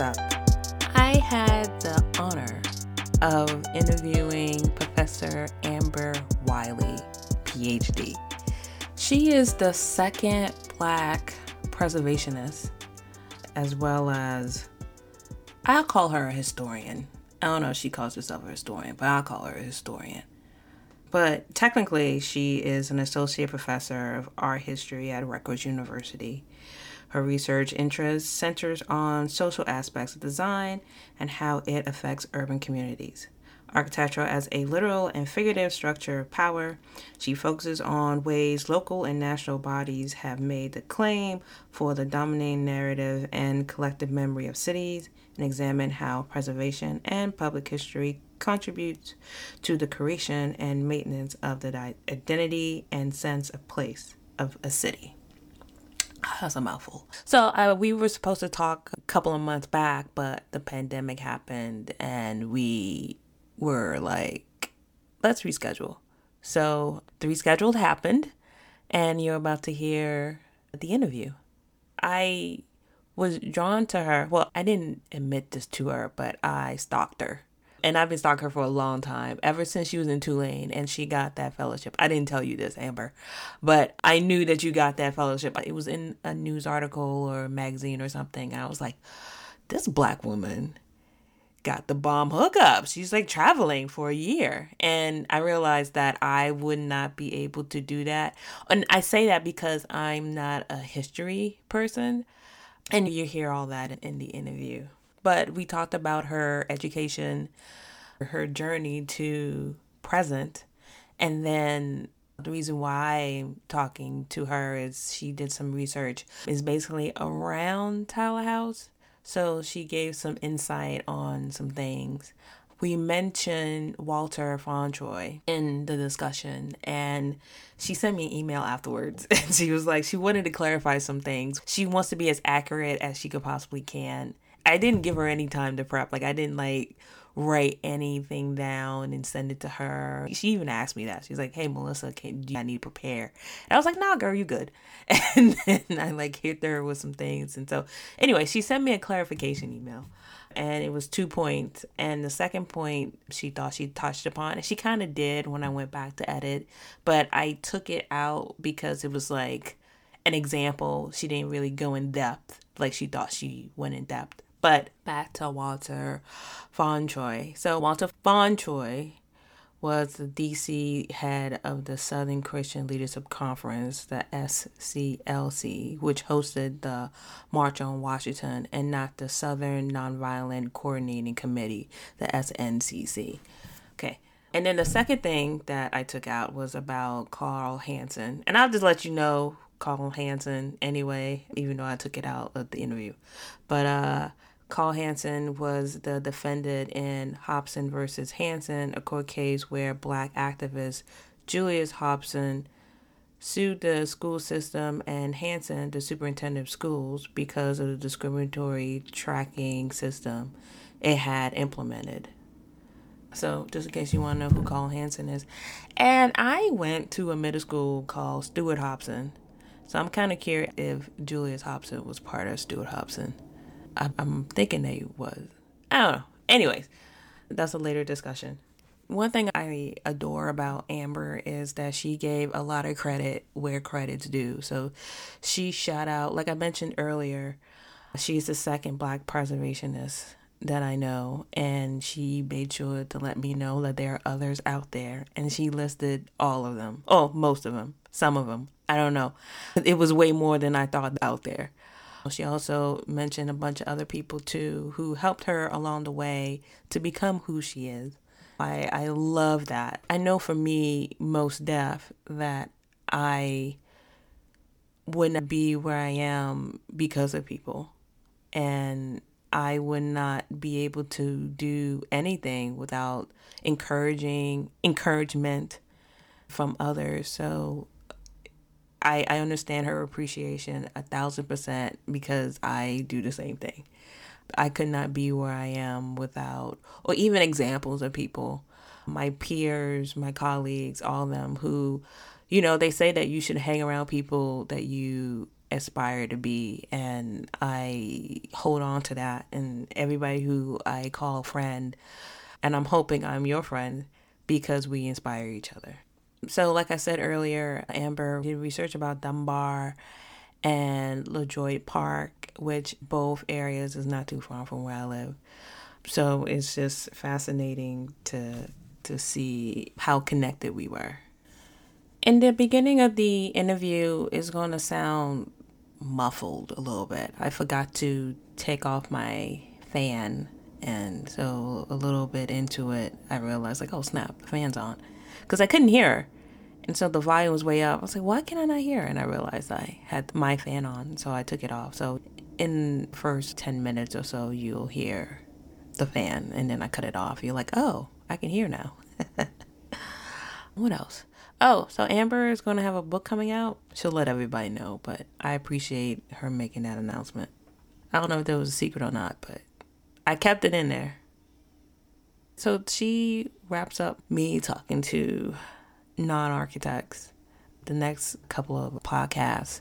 Up? I had the honor of interviewing Professor Amber Wiley, PhD. She is the second Black preservationist, as well as I'll call her a historian. I don't know if she calls herself a historian, but I'll call her a historian. But technically, she is an associate professor of art history at Rutgers University. Her research interest centers on social aspects of design and how it affects urban communities. Architecture as a literal and figurative structure of power, she focuses on ways local and national bodies have made the claim for the dominating narrative and collective memory of cities and examine how preservation and public history contributes to the creation and maintenance of the identity and sense of place of a city. That's a mouthful. So uh, we were supposed to talk a couple of months back, but the pandemic happened, and we were like, let's reschedule. So the rescheduled happened, and you're about to hear the interview. I was drawn to her. Well, I didn't admit this to her, but I stalked her and I've been stalking her for a long time, ever since she was in Tulane and she got that fellowship. I didn't tell you this, Amber, but I knew that you got that fellowship. It was in a news article or magazine or something. And I was like, this black woman got the bomb hookup. She's like traveling for a year. And I realized that I would not be able to do that. And I say that because I'm not a history person. And you hear all that in the interview but we talked about her education, her journey to present, and then the reason why I'm talking to her is she did some research is basically around Tyler House. So she gave some insight on some things. We mentioned Walter Fauntroy in the discussion, and she sent me an email afterwards. And she was like, she wanted to clarify some things. She wants to be as accurate as she could possibly can I didn't give her any time to prep. Like I didn't like write anything down and send it to her. She even asked me that. She's like, "Hey, Melissa, can do I need to prepare?" And I was like, "Nah, girl, you good." And then I like hit her with some things. And so, anyway, she sent me a clarification email, and it was two points. And the second point she thought she touched upon, and she kind of did when I went back to edit, but I took it out because it was like an example. She didn't really go in depth like she thought she went in depth. But back to Walter Fauntroy. So Walter Fauntroy was the DC head of the Southern Christian Leadership Conference, the SCLC, which hosted the March on Washington, and not the Southern Nonviolent Coordinating Committee, the SNCC. Okay. And then the second thing that I took out was about Carl Hansen. And I'll just let you know Carl Hansen anyway, even though I took it out of the interview. But uh Carl Hansen was the defendant in Hobson versus Hansen, a court case where black activist Julius Hobson sued the school system and Hansen, the superintendent of schools, because of the discriminatory tracking system it had implemented. So, just in case you want to know who Carl Hansen is. And I went to a middle school called Stuart Hobson. So, I'm kind of curious if Julius Hobson was part of Stuart Hobson. I, am thinking they was. I don't know. Anyways, that's a later discussion. One thing I adore about Amber is that she gave a lot of credit where credit's due. So she shout out, like I mentioned earlier, she's the second black preservationist that I know, and she made sure to let me know that there are others out there, and she listed all of them. Oh, most of them, some of them. I don't know. It was way more than I thought out there. She also mentioned a bunch of other people too who helped her along the way to become who she is. I, I love that. I know for me, most deaf, that I wouldn't be where I am because of people. And I would not be able to do anything without encouraging encouragement from others. So I, I understand her appreciation a thousand percent because I do the same thing. I could not be where I am without, or even examples of people, my peers, my colleagues, all of them who, you know, they say that you should hang around people that you aspire to be. And I hold on to that. And everybody who I call a friend, and I'm hoping I'm your friend because we inspire each other. So, like I said earlier, Amber did research about Dunbar and LeDroit Park, which both areas is not too far from where I live. So it's just fascinating to to see how connected we were. In the beginning of the interview is going to sound muffled a little bit. I forgot to take off my fan and so a little bit into it I realized like, oh snap, the fan's on. Cuz I couldn't hear. And so the volume was way up. I was like, why can I not hear? And I realized I had my fan on, so I took it off. So in first 10 minutes or so, you'll hear the fan, and then I cut it off. You're like, oh, I can hear now. what else? Oh, so Amber is going to have a book coming out. She'll let everybody know, but I appreciate her making that announcement. I don't know if that was a secret or not, but I kept it in there. So she wraps up me talking to non architects. The next couple of podcasts,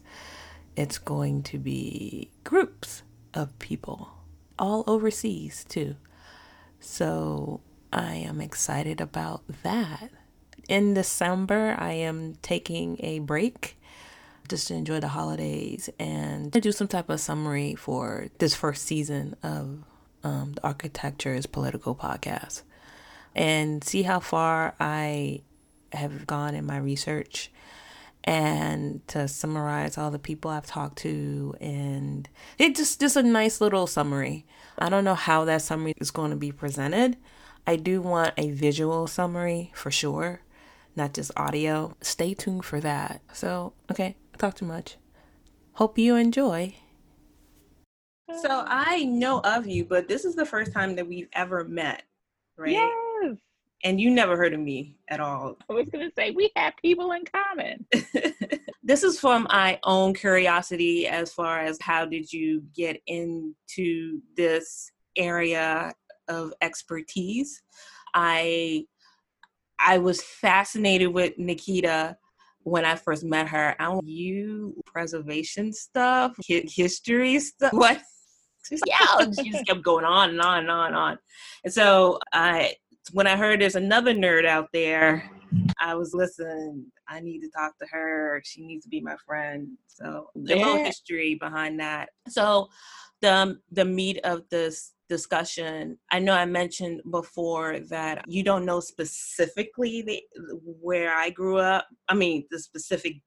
it's going to be groups of people, all overseas too. So I am excited about that. In December, I am taking a break just to enjoy the holidays and do some type of summary for this first season of um, the Architecture is Political podcast and see how far I have gone in my research and to summarize all the people I've talked to and it just just a nice little summary. I don't know how that summary is going to be presented. I do want a visual summary for sure, not just audio. Stay tuned for that. So, okay, I talked too much. Hope you enjoy. So I know of you, but this is the first time that we've ever met, right? Yes and you never heard of me at all. I was going to say, we have people in common. this is from my own curiosity as far as how did you get into this area of expertise. I I was fascinated with Nikita when I first met her. I don't you preservation stuff, history stuff. What? yeah, she just kept going on and on and on and on. And so I when I heard there's another nerd out there, I was listening. I need to talk to her. She needs to be my friend. So the yeah. little history behind that. So the the meat of this discussion. I know I mentioned before that you don't know specifically the, where I grew up. I mean, the specific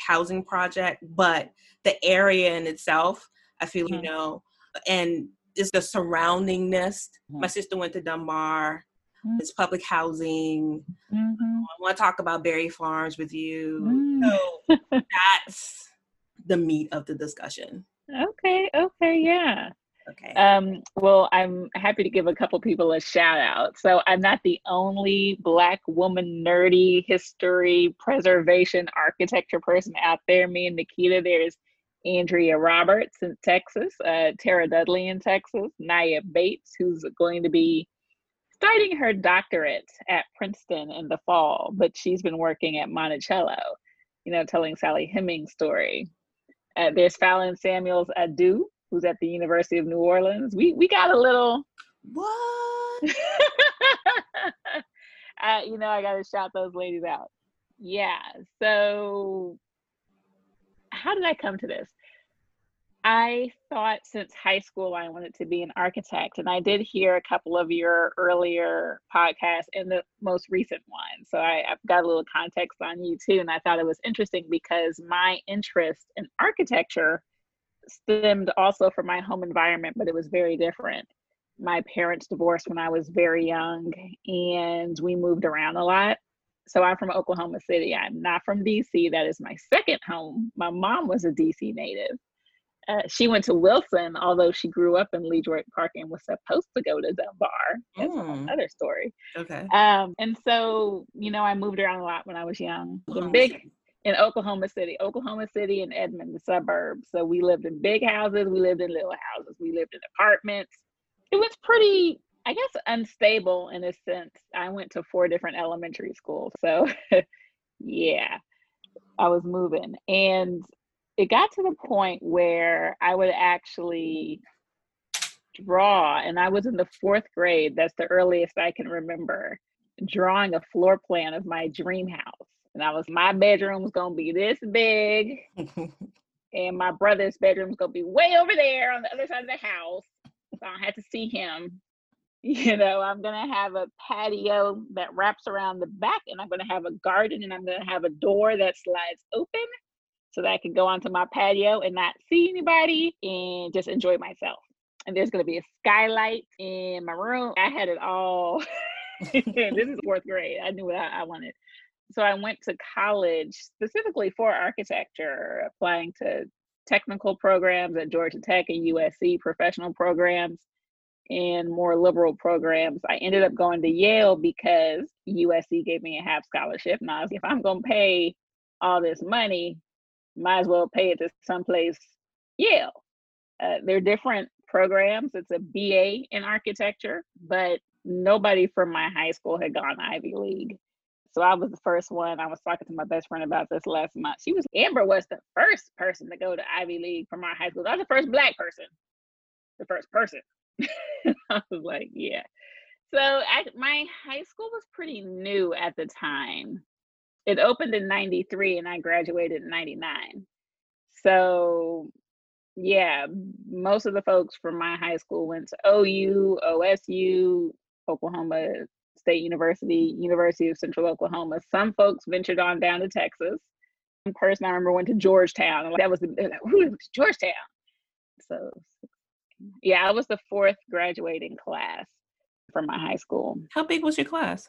housing project, but the area in itself, I feel mm-hmm. you know, and it's the surroundingness. Mm-hmm. My sister went to Dunbar. Mm-hmm. It's public housing. Mm-hmm. I want to talk about Barry Farms with you. Mm. So that's the meat of the discussion. Okay. Okay. Yeah. Okay. Um, well, I'm happy to give a couple people a shout out. So I'm not the only Black woman nerdy history, preservation, architecture person out there. Me and Nikita, there's Andrea Roberts in Texas, uh, Tara Dudley in Texas, Niya Bates, who's going to be starting her doctorate at Princeton in the fall, but she's been working at Monticello, you know, telling Sally Hemings' story. Uh, there's Fallon Samuels Aidoo, who's at the University of New Orleans. We we got a little what? uh, you know, I got to shout those ladies out. Yeah. So, how did I come to this? I thought since high school I wanted to be an architect, and I did hear a couple of your earlier podcasts and the most recent one. So I, have got a little context on you too, and I thought it was interesting because my interest in architecture stemmed also from my home environment, but it was very different. My parents divorced when I was very young, and we moved around a lot. So I'm from Oklahoma City. I'm not from DC. That is my second home. My mom was a DC native uh, she went to Wilson, although she grew up in LeDroit Park and was supposed to go to Dunbar. That's mm. another story. Okay. Um, and so, you know, I moved around a lot when I was young. In big in Oklahoma City, Oklahoma City and Edmond, the suburbs. So we lived in big houses, we lived in little houses, we lived in apartments. It was pretty, I guess, unstable in a sense. I went to four different elementary schools. So, yeah, I was moving. And it got to the point where I would actually draw, and I was in the fourth grade. That's the earliest I can remember drawing a floor plan of my dream house. And I was, my bedroom was going to be this big, and my brother's bedroom was going to be way over there on the other side of the house. So I had to see him. You know, I'm to have a patio that wraps around the back, and I'm to have a garden, and I'm to have a door that slides open so that I can go onto my patio and not see anybody and just enjoy myself. And there's going to be a skylight in my room. I had it all. this is fourth grade. I knew what I, I wanted. So I went to college specifically for architecture, applying to technical programs at Georgia Tech and USC, professional programs, and more liberal programs. I ended up going to Yale because USC gave me a half scholarship. Was, if I'm going to pay all this money, might as well pay it to someplace Yale. Uh, they're different programs. It's a BA in architecture, but nobody from my high school had gone Ivy League. So I was the first one. I was talking to my best friend about this last month. She was Amber was the first person to go to Ivy League from our high school. I was the first black person. The first person. I was like, yeah. So I, my high school was pretty new at the time. It opened in 93 and I graduated in 99. So yeah, most of the folks from my high school went to OU, OSU, Oklahoma State University, University of Central Oklahoma. Some folks ventured on down to Texas. One person I remember went to Georgetown. That was the who Georgetown. So yeah, I was the fourth graduating class from my high school. How big was your class?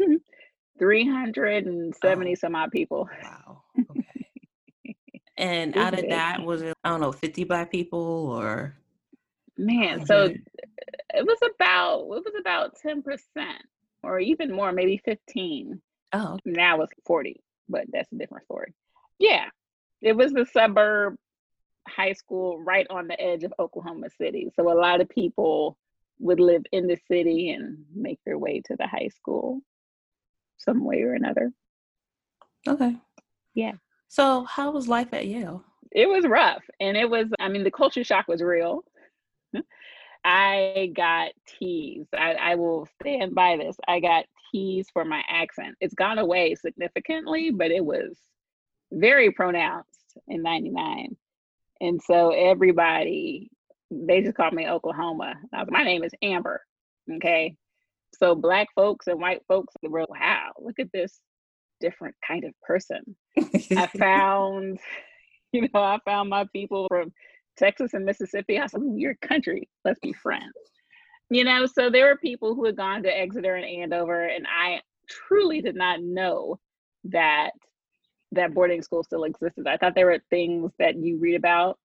370 oh. some odd people. Wow. Okay. and out of that, was it, I don't know, 50 black people or? Man, so it was about it was about 10% or even more, maybe 15. Oh. Now it's 40, but that's a different story. Yeah. It was the suburb high school right on the edge of Oklahoma City. So a lot of people would live in the city and make their way to the high school some way or another. Okay. Yeah. So how was life at Yale? It was rough. And it was, I mean, the culture shock was real. I got teased. I, I will stand by this. I got teased for my accent. It's gone away significantly, but it was very pronounced in 99. And so everybody, they just called me Oklahoma. Was, my name is Amber. Okay. So black folks and white folks were, wow, look at this different kind of person. I found, you know, I found my people from Texas and Mississippi. I said, You're country. Let's be friends. You know, so there were people who had gone to Exeter and Andover, and I truly did not know that that boarding school still existed. I thought there were things that you read about.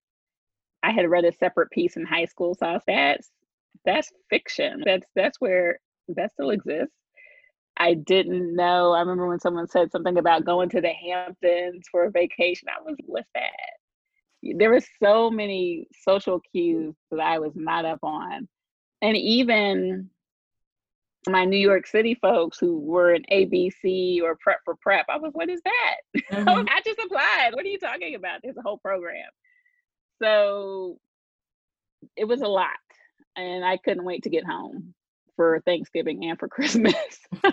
I had read a separate piece in high school, so I was, that's that's fiction. That's that's where that still exists. I didn't know. I remember when someone said something about going to the Hamptons for a vacation. I was, with that? there were so many social cues that I was not up on. And even my New York City folks who were in ABC or prep for prep, I was, what is that? Mm-hmm. I just applied. What are you talking about? There's a whole program. So it was a lot. And I couldn't wait to get home for Thanksgiving and for Christmas.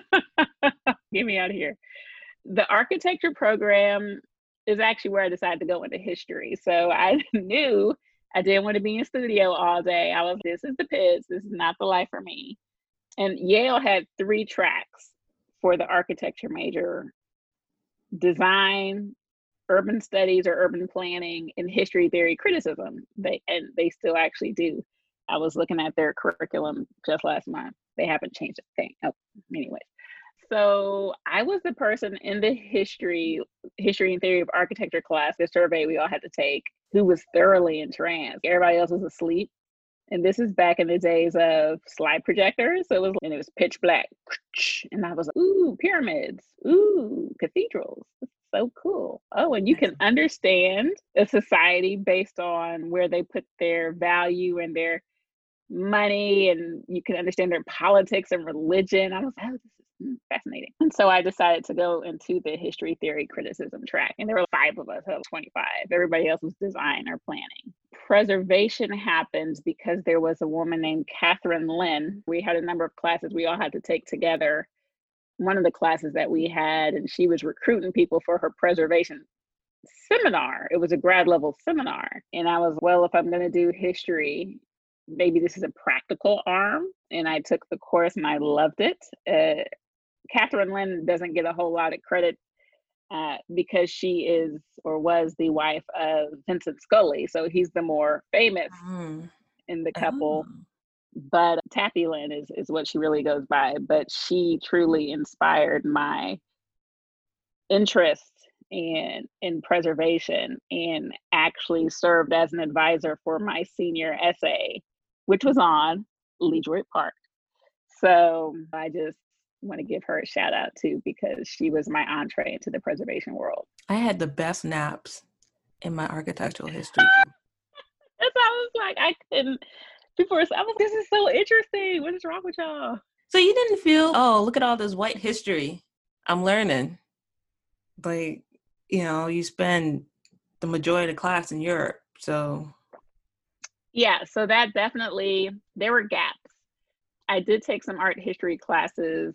get me out of here. The architecture program is actually where I decided to go into history. So I knew I didn't want to be in studio all day. I was, this is the pits. This is not the life for me. And Yale had three tracks for the architecture major design, urban studies or urban planning, and history theory criticism. They and they still actually do. I was looking at their curriculum just last month. They haven't changed a thing. Oh, anyways. So I was the person in the history, history and theory of architecture class, the survey we all had to take, who was thoroughly entranced. Everybody else was asleep. And this is back in the days of slide projectors. So it was and it was pitch black. And I was like, ooh, pyramids, ooh, cathedrals. so cool. Oh, and you can understand a society based on where they put their value and their money and you can understand their politics and religion. I was like, oh, this is Hmm, fascinating. And so I decided to go into the history theory criticism track. And there were five of us, so 25. Everybody else was design or planning. Preservation happens because there was a woman named Catherine Lynn. We had a number of classes we all had to take together. One of the classes that we had, and she was recruiting people for her preservation seminar. It was a grad level seminar. And I was, well, if I'm going to do history, maybe this is a practical arm. And I took the course and I loved it. Uh, Catherine Lynn doesn't get a whole lot of credit uh, because she is or was the wife of Vincent Scully. So he's the more famous mm. in the couple. Oh. But Taffy Lynn is, is what she really goes by. But she truly inspired my interest in in preservation and actually served as an advisor for my senior essay, which was on LeDroit Park. So I just want to give her a shout out too because she was my entree into the preservation world. I had the best naps in my architectural history. That's I was like, I couldn't before I was this is so interesting. What is wrong with y'all? So you didn't feel, oh, look at all this white history I'm learning. Like, you know, you spend the majority of the class in Europe. So yeah, so that definitely there were gaps I did take some art history classes,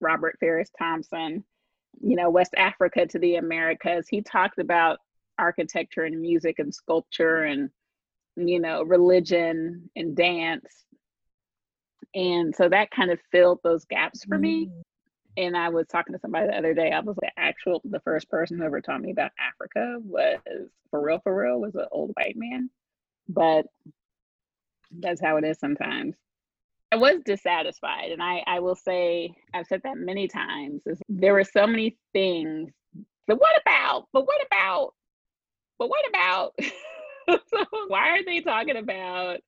Robert Farris Thompson, you know, West Africa to the Americas. He talked about architecture and music and sculpture and, you know, religion and dance. And so that kind of filled those gaps for me. Mm. And I was talking to somebody the other day. I was the actual, the first person who ever taught me about Africa was for real, for real, was an old white man. But that's how it is sometimes. I was dissatisfied. And I, I will say, I've said that many times, is there were so many things. But what about? But what about? But what about? so why are they talking about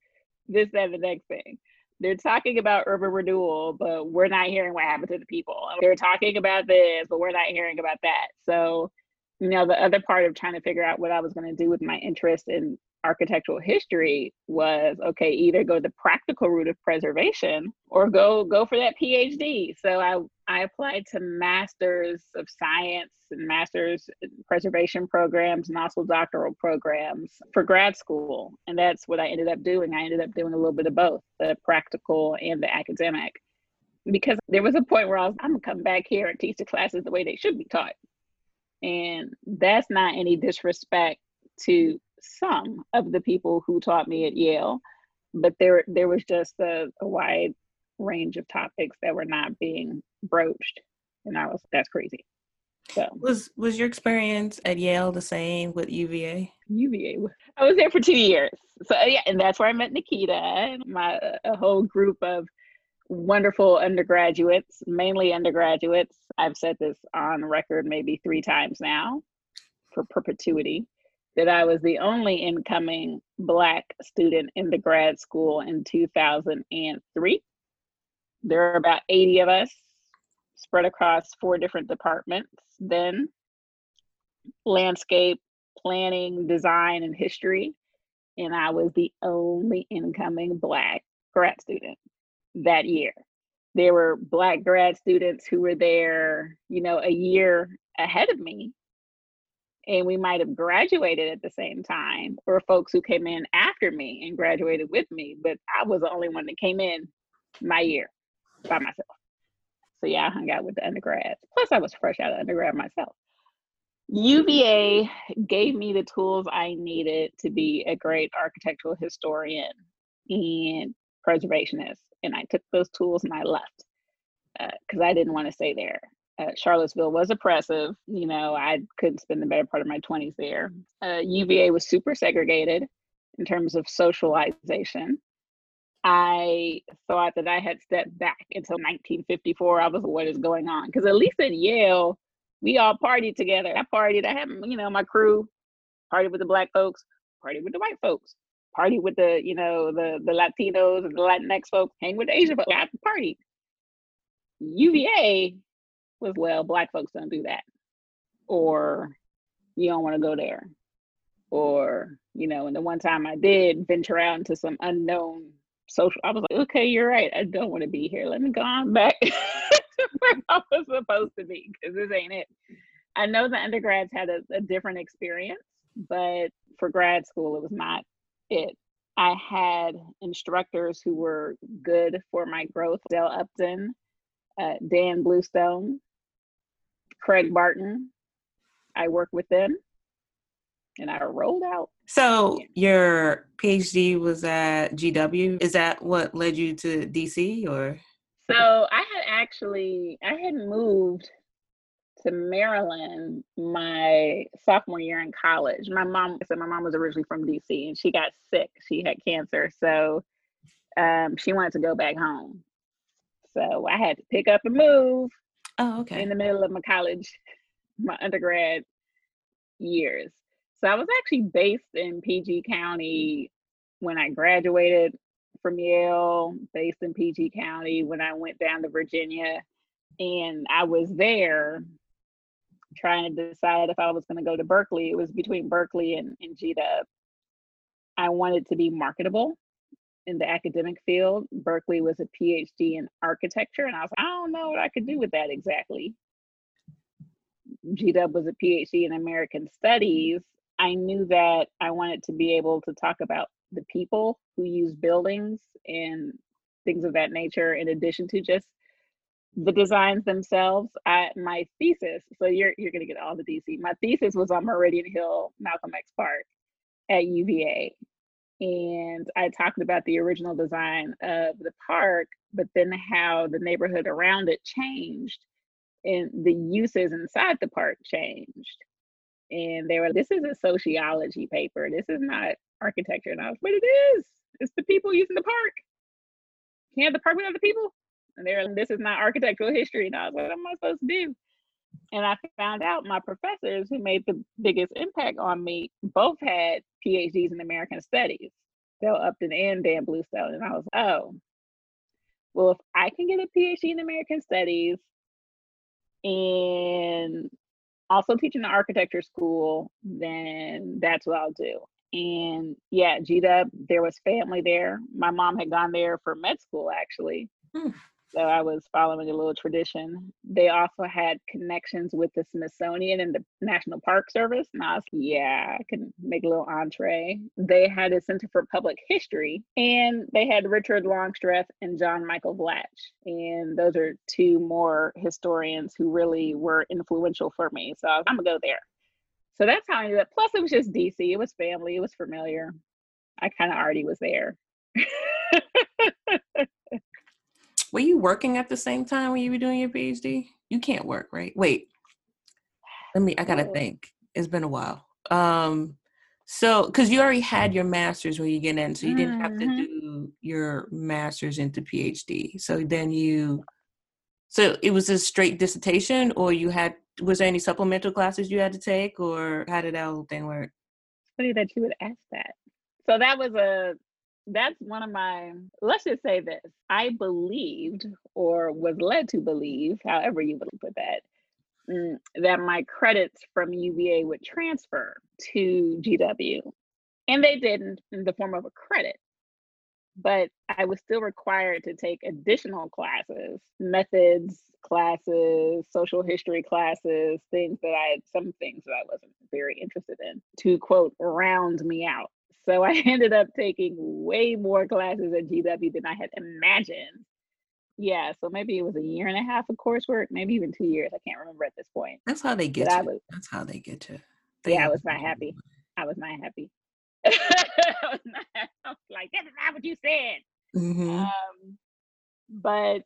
this, and the next thing? They're talking about urban renewal, but we're not hearing what happened to the people. They're talking about this, but we're not hearing about that. So, you know, the other part of trying to figure out what I was going to do with my interest in architectural history was okay either go the practical route of preservation or go go for that phd so i i applied to masters of science and masters preservation programs and also doctoral programs for grad school. And that's what i ended up doing. I ended up doing a little bit of both the practical and the academic. Because there was a point where i was i'm gonna come back here and teach the classes the way they should be taught. And that's not any disrespect to some of the people who taught me at Yale, but there there was just a, a wide range of topics that were not being broached, and I was that's crazy. So was was your experience at Yale the same with UVA? UVA. I was there for two years. So uh, yeah, and that's where I met Nikita and my a whole group of wonderful undergraduates, mainly undergraduates. I've said this on record maybe three times now for perpetuity that I was the only incoming Black student in the grad school in 2003. There are about 80 of us spread across four different departments then landscape, planning, design, and history. And I was the only incoming Black grad student that year. There were Black grad students who were there, you know, a year ahead of me and we might have graduated at the same time or folks who came in after me and graduated with me but i was the only one that came in my year by myself. So yeah i hung out with the undergrads. Plus i was fresh out of undergrad myself. Uva gave me the tools i needed to be a great architectural historian and preservationist and i took those tools and i left because uh, i didn't want to stay there uh, Charlottesville was oppressive. You know, I couldn't spend the better part of my 20s there. Uh, UVA was super segregated in terms of socialization. I thought that I had stepped back until 1954. I was what is going on because at least at Yale, we all partied together. I partied. I had you know my crew, partied with the black folks, partied with the white folks, party with the you know the the Latinos and the Latinx folks, hang with the Asian folks. I partied. UVA was, well, black folks don't do that. Or you don't want to go there. Or, you know, and the one time I did venture out into some unknown social, I was like, okay, you're right. I don't want to be here. Let me go on back to where I was supposed to be because this ain't it. I know the undergrads had a, a different experience, but for grad school, it was not it. I had instructors who were good for my growth. Dell Upton, uh, Dan Bluestone, Craig Barton. I work with them and I rolled out. So your PhD was at GW. Is that what led you to DC or? So I had actually I had moved to Maryland my sophomore year in college. My mom said my mom was originally from DC and she got sick. She had cancer, so um, she wanted to go back home. So I had to pick up and move. Oh, okay. In the middle of my college, my undergrad years. So I was actually based in PG County when I graduated from Yale, based in PG County when I went down to Virginia. And I was there trying to decide if I was going to go to Berkeley. It was between Berkeley and, and GW. I wanted to be marketable in the academic field. Berkeley was a PhD in architecture, and I was like, I don't know what I could do with that exactly. GW was a PhD in American Studies. I knew that I wanted to be able to talk about the people who use buildings and things of that nature, in addition to just the designs themselves. I, my thesis, so you're you're gonna get all the DC. My thesis was on Meridian Hill, Malcolm X Park at UVA, and I talked about the original design of the park, but then how the neighborhood around it changed and the uses inside the park changed. And they were, this is a sociology paper. This is not architecture. And I was, but it is. It's the people using the park. Can't the park without the people? And they're this is not architectural history. And I was what am I supposed to do? And I found out my professors who made the biggest impact on me both had PhDs in American Studies, Dell Upton and Dan Bluestone. And I was, oh, well, if I can get a PhD in American Studies and also teach in the architecture school, then that's what I'll do. And yeah, GW, there was family there. My mom had gone there for med school actually. Hmm. So I was following a little tradition. They also had connections with the Smithsonian and the National Park Service. And I was, yeah, I can make a little entree. They had a Center for Public History and they had Richard Longstreth and John Michael Vlach. And those are two more historians who really were influential for me. So I'm gonna go there. So that's how I ended up. Plus, it was just DC. It was family. It was familiar. I kind of already was there. Were you working at the same time when you were doing your PhD? You can't work, right? Wait. Let me I gotta think. It's been a while. Um so because you already had your master's when you get in, so you didn't have to mm-hmm. do your master's into PhD. So then you so it was a straight dissertation or you had was there any supplemental classes you had to take or how did that whole thing work? Funny that you would ask that. So that was a that's one of my let's just say this i believed or was led to believe however you would put that mm, that my credits from uva would transfer to gw and they didn't in the form of a credit but i was still required to take additional classes methods classes social history classes things that i had some things that i wasn't very interested in to quote round me out so I ended up taking way more classes at GW than I had imagined. Yeah, so maybe it was a year and a half of coursework, maybe even two years. I can't remember at this point. That's how they get but to. Was, That's how they get to. They yeah, I was not happy. I was not happy. I, was not, I was like, this is not what you said. Mm-hmm. Um, but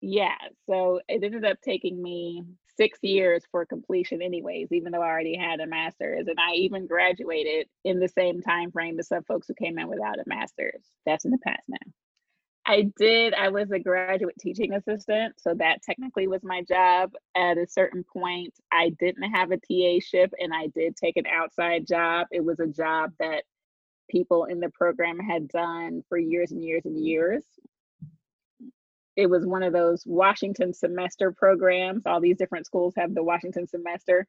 yeah, so it ended up taking me six years for completion anyways even though i already had a master's and i even graduated in the same time frame as some folks who came in without a master's. That's in the past now. I did i was a graduate teaching assistant so that technically was my job. At a certain point i didn't have a ta ship and i did take an outside job. It was a job that people in the program had done for years and years and years it was one of those Washington semester programs. All these different schools have the Washington semester.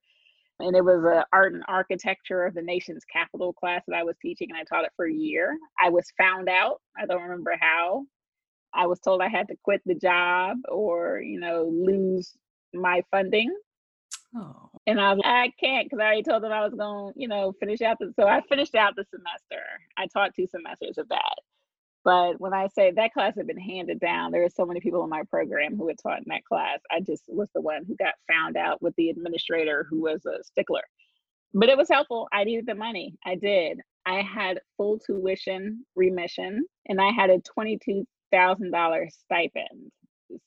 And it was a art and architecture of the nation's capital class that I was teaching, and I taught it for a year. I was found out. I don't remember how. I was told I had to quit the job or, you know, lose my funding. Oh. And I was like, I can't because I already told them I was going to, you know, finish out the. So I finished out the semester. I taught two semesters of that. But when I say that class had been handed down, there were so many people in my program who had taught in that class. I just was the one who got found out with the administrator who was a stickler. But it was helpful. I needed the money. I did. I had full tuition remission and I had a $22,000 stipend.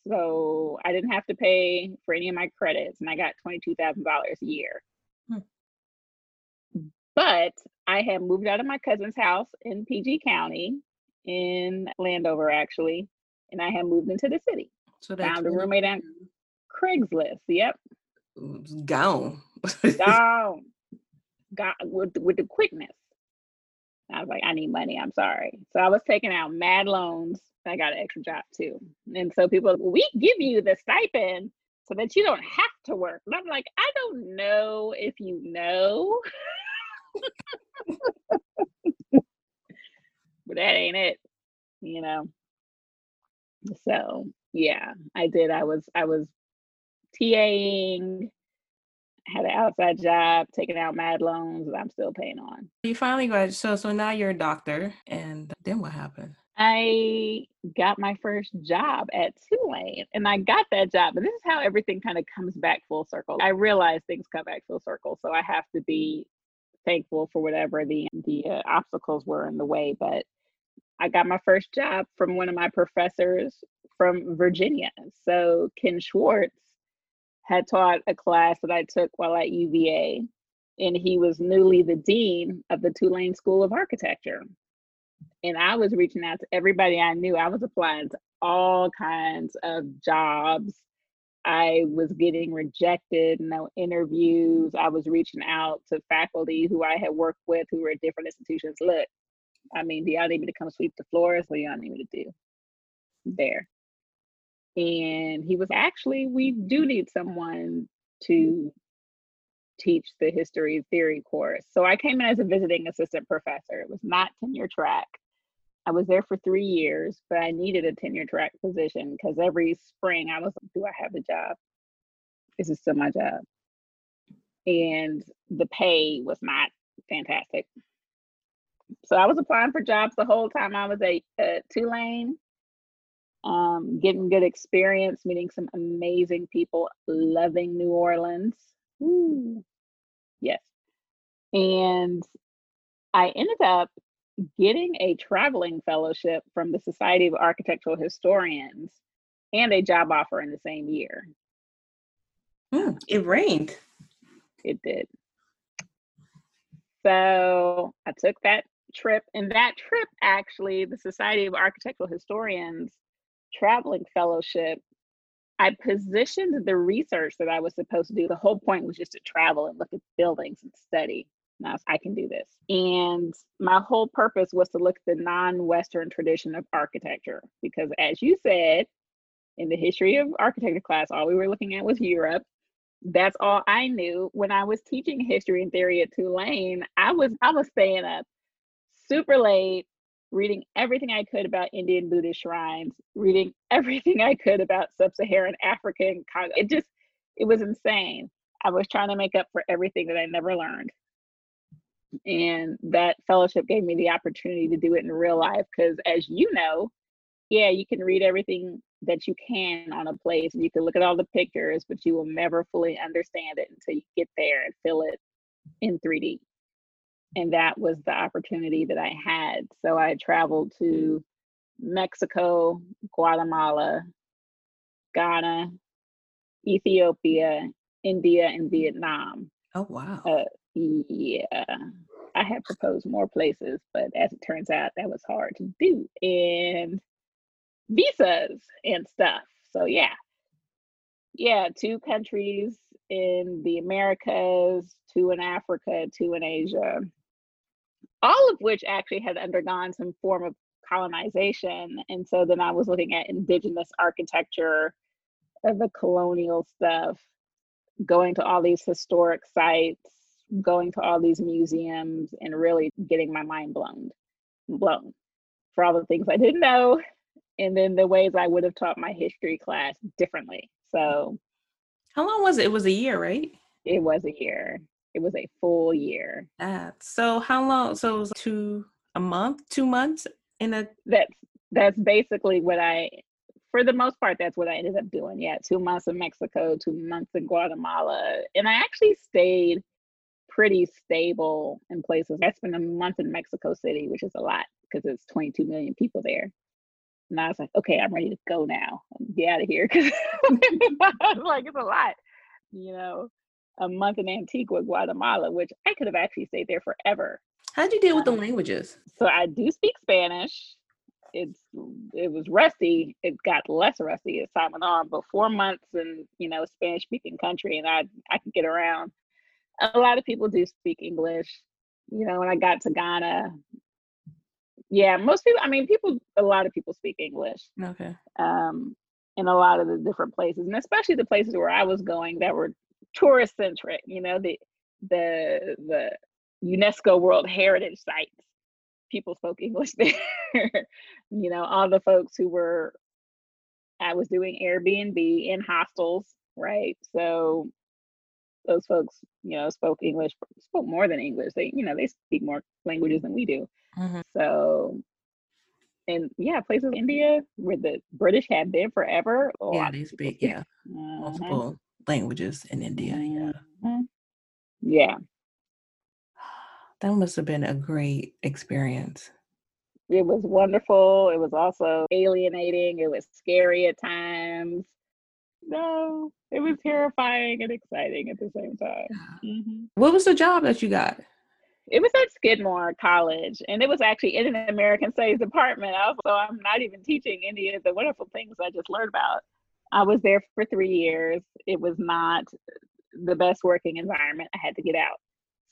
So I didn't have to pay for any of my credits and I got $22,000 a year. Hmm. But I had moved out of my cousin's house in PG County in Landover, actually, and I had moved into the city. So found a roommate on Craigslist. Yep. Gone. Gone. Got with with the quickness. I was like, I need money. I'm sorry. So I was taking out mad loans. I got an extra job too. And so people, we give you the stipend so that you don't have to work. And I'm like, I don't know if you know. but that ain't it, you know. So yeah, I did. I was I was TAing, had an outside job, taking out mad loans that I'm still paying on. You finally got so so now you're a doctor, and then what happened? I got my first job at Tulane, and I got that job. And this is how everything kind of comes back full circle. I realize things come back full circle, so I have to be thankful for whatever the the uh, obstacles were in the way. But I got my first job from one of my professors from Virginia. So Ken Schwartz had taught a class that I took while at UVA, and he was newly the dean of the Tulane School of Architecture. And I was reaching out to everybody I knew. I was applying to all kinds of jobs. I was getting rejected, no interviews. I was reaching out to faculty who I had worked with who were at different institutions. Look, I mean, do y'all need me to come sweep the floors? What do y'all need me to do? There. And he was actually, we do need someone to teach the history theory course. So I came in as a visiting assistant professor. It was not tenure track. I was there for three years, but I needed a tenure track position because every spring I was like, do I have a job? Is this still my job? And the pay was not fantastic. So I was applying for jobs the whole time I was at, at Tulane, um, getting good experience, meeting some amazing people, loving New Orleans. Ooh. Yes. And I ended up getting a traveling fellowship from the Society of Architectural Historians and a job offer in the same year. Mm, it rained. It did. So I took that trip. And that trip, actually, the Society of Architectural Historians traveling fellowship, I positioned the research that I was supposed to do. The whole point was just to travel and look at buildings and study. Now I can do this. And my whole purpose was to look at the non Western tradition of architecture. Because as you said, in the history of architecture class, all we were looking at was Europe. That's all I knew. When I was teaching history and theory at Tulane, I was I was staying up super late, reading everything I could about Indian Buddhist shrines, reading everything I could about sub-Saharan African Congo. It just, it was insane. I was trying to make up for everything that I never learned. And that fellowship gave me the opportunity to do it in real life because, as you know, yeah, you can read everything that you can on a place and you can look at all the pictures, but you will never fully understand it until you get there and feel it in 3D and that was the opportunity that I had. So I traveled to Mexico, Guatemala, Ghana, Ethiopia, India, and Vietnam. Oh wow! Uh, yeah, I had proposed more places, but as it turns out, that was hard to do, and visas and stuff. So yeah, yeah, two countries in the Americas, two in Africa, two in Asia, all of which actually had undergone some form of colonization. And so then I was looking at indigenous architecture, uh, the colonial stuff, going to all these historic sites, going to all these museums, and really getting my mind blown, blown for all the things I didn't know and then the ways I would have taught my history class differently. Mm. So, how long was it? It was a year, right? It was a year. It was a full year. Ah, so how long? So it was two a month, two months in a. That's that's basically what I, for the most part, that's what I ended up doing. Yeah, two months in Mexico, two months in Guatemala, and I actually stayed pretty stable in places. I spent a month in Mexico City, which is a lot because it's 22 million people there. And I was like, okay, I'm ready to go now. Get out of here because like it's a lot, you know. A month in Antigua, Guatemala, which I could have actually stayed there forever. How'd you deal with the um, languages? So I do speak Spanish. It's it was rusty. It got less rusty as time went on. But four months in you know Spanish speaking country, and I I could get around. A lot of people do speak English. You know, when I got to Ghana, yeah, most people. I mean, people. A lot of people speak English. Okay. Um, in a lot of the different places, and especially the places where I was going that were tourist centric. You know, the the the UNESCO World Heritage sites. People spoke English there. you know, all the folks who were. I was doing Airbnb in hostels, right? So those folks, you know, spoke English, spoke more than English. They, you know, they speak more languages than we do. Mm-hmm. So, and yeah, places in India where the British have been forever. Yeah, they speak, yeah, uh-huh. multiple languages in India. Yeah. Mm-hmm. Yeah. That must have been a great experience. It was wonderful. It was also alienating. It was scary at times. No, it was terrifying and exciting at the same time. Mm-hmm. What was the job that you got? it was at Skidmore College, and it was actually in an American Studies department. Also, I'm not even teaching any of the wonderful things I just learned about. I was there for three years. It was not the best working environment. I had to get out.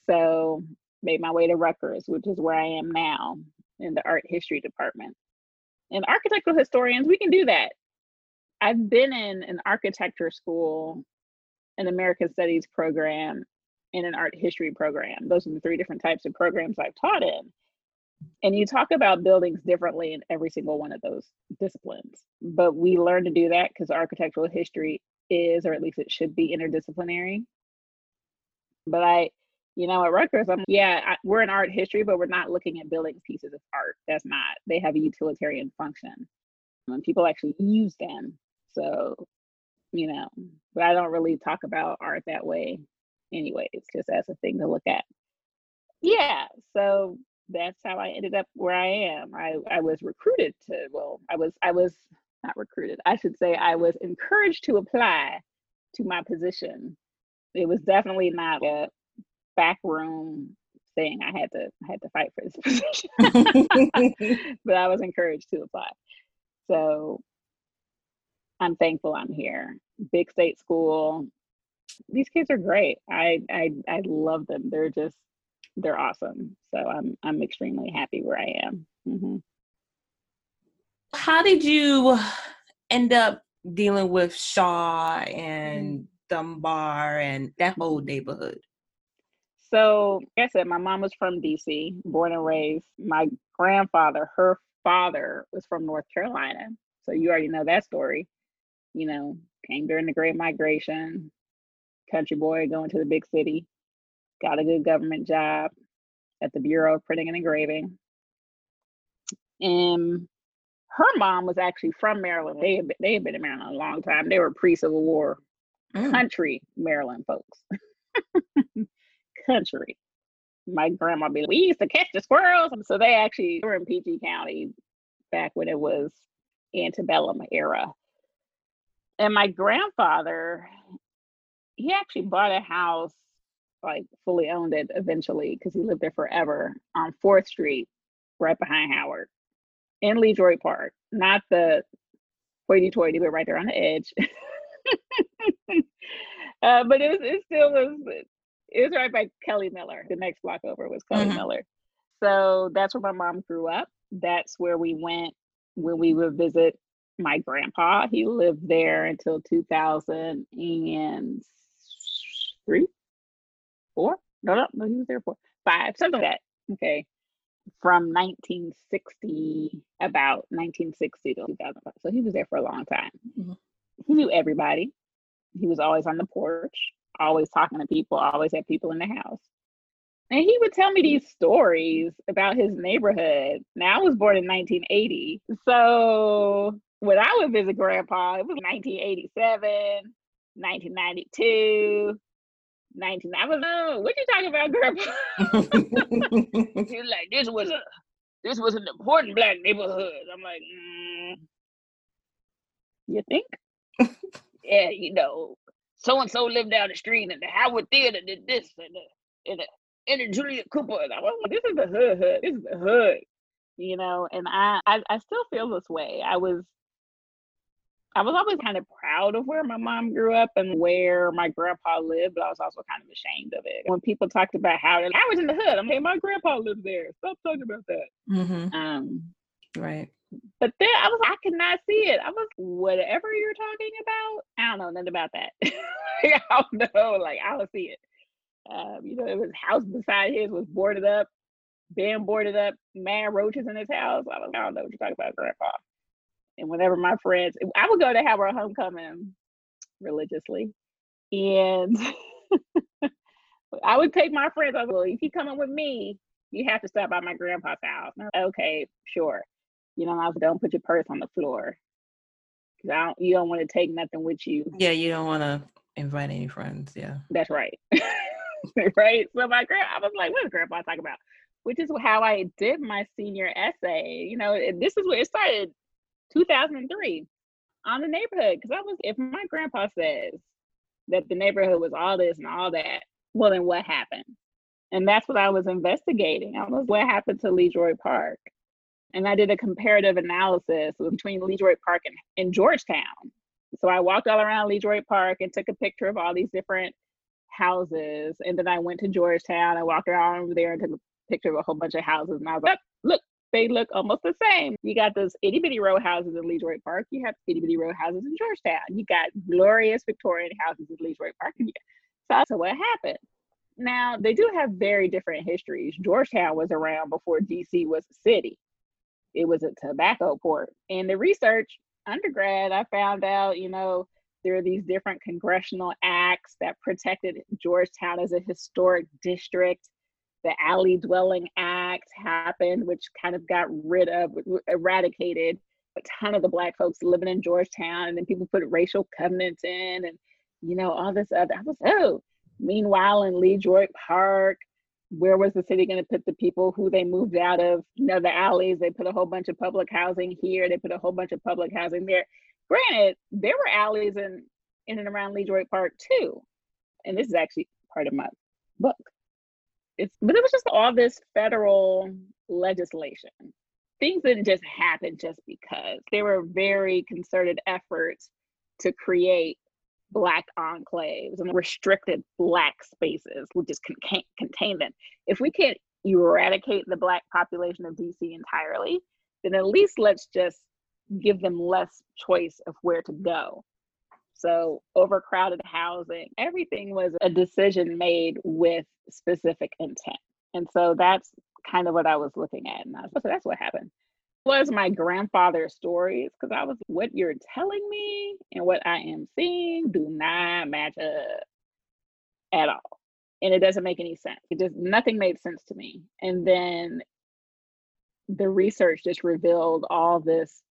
So made my way to Rutgers, which is where I am now in the art history department. And architectural historians, we can do that. I've been in an architecture school, an American Studies program, and an art history program. Those are the three different types of programs I've taught in. And you talk about buildings differently in every single one of those disciplines. But we learn to do that because architectural history is, or at least it should be, interdisciplinary. But I, you know, at Rutgers, I'm, yeah, I, we're in art history, but we're not looking at buildings pieces of art. That's not, they have a utilitarian function. And people actually use them. So, you know, but I don't really talk about art that way anyways, just as a thing to look at. Yeah, so that's how I ended up where I am. I, mm-hmm. I was recruited to, well, I was, I was not recruited, I should say, I was encouraged to apply to my position. It was definitely not a back room thing. I had to, I had to fight for this position, but I was encouraged to apply. So I'm thankful I'm here. Big state school, these kids are great. I I I love them. They're just they're awesome. So I'm I'm extremely happy where I am. Mm-hmm. How did you end up dealing with Shaw and mm. Dunbar and that whole neighborhood? So, like I said, my mom was from DC, born and raised. My grandfather, her father, was from North Carolina. So you already know that story. You know, came during the Great Migration, country boy going to the big city, got a good government job at the Bureau of Printing and Engraving. And her mom was actually from Maryland. They had been, they had been in Maryland a long time. They were pre-Civil War mm. country Maryland folks. country. My grandma be like, we used to catch the squirrels. So they actually were in PG County back when it was antebellum era. And my grandfather, he actually bought a house, like fully owned it eventually because he lived there forever on Fourth Street, right behind Howard, in LeDroit Park. Not the hoity-toity, but right there on the edge. uh, but it was it still was it was right by Kelly Miller. The next block over was Kelly mm-hmm. Miller. So that's where my mom grew up. That's where we went when we would visit my grandpa. He lived there until 2000 and three, four. No, no, no, he was there for five, something like that. Okay. from 1960, about 1960 to 2005. So he was there for a long time. Mm-hmm. He knew everybody. He was always on the porch, always talking to people, always had people in the house. And he would tell me these stories about his neighborhood. Now, I was born in 1980. So when I would visit grandpa, it was 1987, 1992, 19. I was like, what you talking about, he was like, this was a this was an important black neighborhood. I'm like, mm, you think? yeah, you know, so and so lived down the street, and the Howard Theater did this, and the, and the, and the Julia Cooper. And I was like, this is the hood, hood. This is the hood, you know. And I, I, I still feel this way. I was I was always kind of proud of where my mom grew up and where my grandpa lived, but I was also kind of ashamed of it. When people talked about how I was in the hood, I'm like, my grandpa lived there. Stop talking about that. Mm-hmm. Um, right. But then I was, I could not see it. I was, whatever you're talking about, I don't know nothing about that. I don't know. Like, I don't see it. Um, you know, it was house beside his was boarded up, been boarded up, man roaches in his house. I was, I don't know what you're talking about, grandpa. And whenever my friends, I would go to have our homecoming religiously. And I would take my friends, I was like, if you coming with me, you have to stop by my grandpa's house. okay, sure. You know, I was, don't put your purse on the floor. Cause I don't, you don't want to take nothing with you. Yeah, you don't want to invite any friends. Yeah. That's right. right. So my grand, I was like, what is grandpa talking about? Which is how I did my senior essay. You know, this is where it started 2003 on the neighborhood. Because I was, if my grandpa says that the neighborhood was all this and all that, well, then what happened? And that's what I was investigating. I was, what happened to LeDroit Park? And I did a comparative analysis between LeDroit Park and, and Georgetown. So I walked all around LeDroit Park and took a picture of all these different houses. And then I went to Georgetown. I walked around over there and took a picture of a whole bunch of houses. And I was like, look, they look almost the same. You got those itty bitty row houses in LeDroit Park. You have itty bitty row houses in Georgetown. You got glorious Victorian houses in LeDroit Park. So, so what happened? Now they do have very different histories. Georgetown was around before DC was a city. It was a tobacco port. In the research undergrad, I found out, you know, there are these different congressional acts that protected Georgetown as a historic district the alley dwelling act happened which kind of got rid of eradicated a ton of the black folks living in georgetown and then people put racial covenants in and you know all this other i was oh meanwhile in Lee LeDroit Park where was the city going to put the people who they moved out of? You know the alleys they put a whole bunch of public housing here they put a whole bunch of public housing there. Granted there were alleys in in and around lee LeDroit Park too and this is actually part of my book it's but it was just all this federal legislation. Things didn't just happen just because. There were very concerted efforts to create black enclaves and restricted black spaces. We just can't contain them. If we can't eradicate the black population of DC entirely, then at least let's just give them less choice of where to go. So, overcrowded housing, everything was a decision made with specific intent. And so that's kind of what I was looking at. And I was, so that's what happened. Was my grandfather's stories because I was what you're telling me and what I am seeing do not match up at all. And it doesn't make any sense. It just nothing made sense to me. And then the research just revealed all this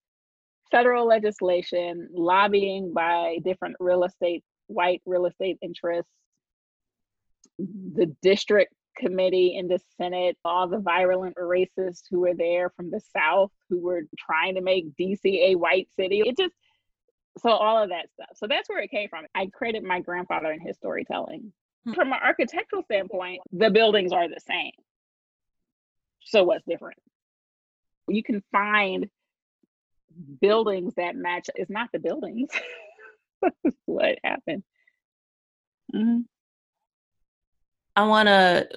federal legislation, lobbying by different real estate, white real estate interests, the district committee in the Senate, all the virulent racists who were there from the South who were trying to make DC a white city. It just, so all of that stuff. So that's where it came from. I credit my grandfather in his storytelling. Hmm. From an architectural standpoint, the buildings are the same. So what's different? You can find buildings that match it's not the buildings what happened mm-hmm. i want to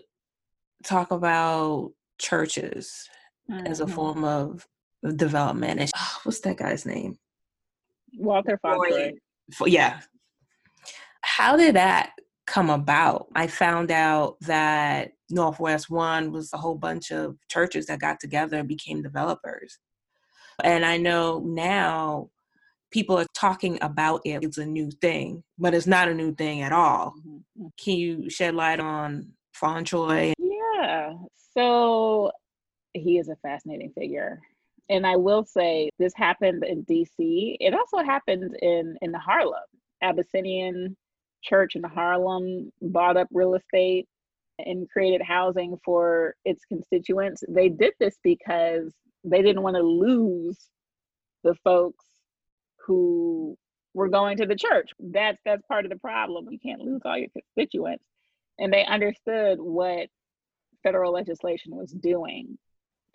talk about churches mm-hmm. as a mm-hmm. form of development and oh, what's that guy's name walter Fauntleroy. yeah how did that come about i found out that Northwest One was a whole bunch of churches that got together and became developers. And I know now people are talking about it. It's a new thing, but it's not a new thing at all. Mm-hmm. Can you shed light on Fauntroy? Yeah. So he is a fascinating figure. And I will say this happened in DC. It also happened in in Harlem. Abyssinian Church in Harlem bought up real estate and created housing for its constituents. They did this because they didn't want to lose the folks who were going to the church. That's that's part of the problem. You can't lose all your constituents. And they understood what federal legislation was doing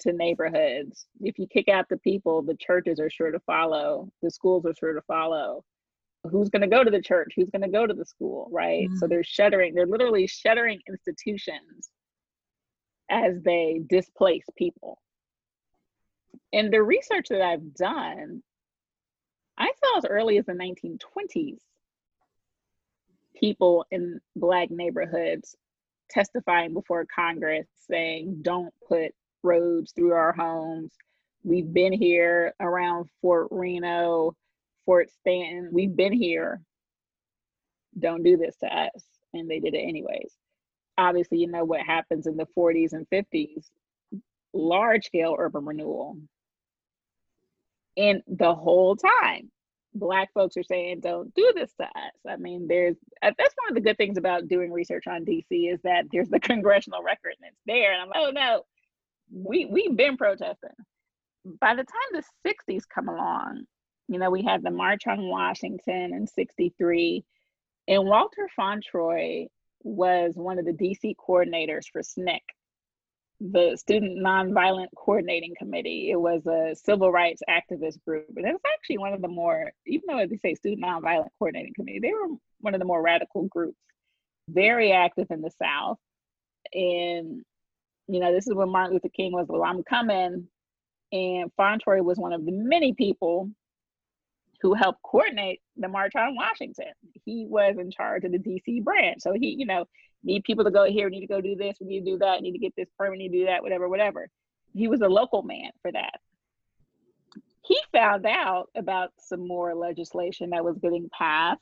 to neighborhoods. If you kick out the people, the churches are sure to follow, the schools are sure to follow. Who's going to go to the church? Who's going to go to the school, right? Mm-hmm. So they're shuttering, they're literally shuttering institutions as they displace people. In the research that I've done, I saw as early as the 1920s people in Black neighborhoods testifying before Congress saying, don't put roads through our homes. We've been here around Fort Reno, Fort Stanton. We've been here. Don't do this to us. And they did it anyways. Obviously, you know what happens in the 40s and 50s large scale urban renewal. And the whole time, Black folks are saying, don't do this to us. I mean, there's uh, that's one of the good things about doing research on DC is that there's the congressional record and it's there. And I'm like, oh no, we we've been protesting. By the time the 60s come along, you know, we had the March on Washington in 63, and Walter Fauntroy was one of the DC coordinators for SNCC, the Student Nonviolent Coordinating Committee. It was a civil rights activist group. And it was actually one of the more, even though they say Student Nonviolent Coordinating Committee, they were one of the more radical groups, very active in the South. And you know, this is when Martin Luther King was, well, I'm coming. And Fauntroy was one of the many people who helped coordinate the March on Washington. He was in charge of the DC branch. So he, you know, need people to go here, need to go do this, we need to do that, need to get this permit, need to do that, whatever, whatever. He was a local man for that. He found out about some more legislation that was getting passed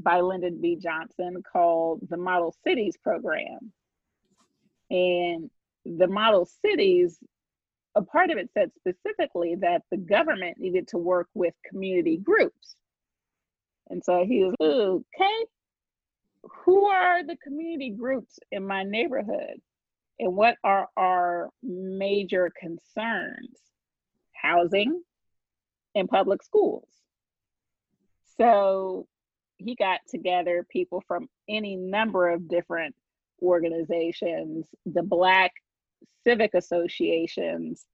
by Lyndon B. Johnson called the Model Cities Program. And the model cities, a part of it said specifically that the government needed to work with community groups. And so he was, okay, who are the community groups in my neighborhood? And what are our major concerns? Housing and public schools. So he got together people from any number of different organizations, the Black civic associations,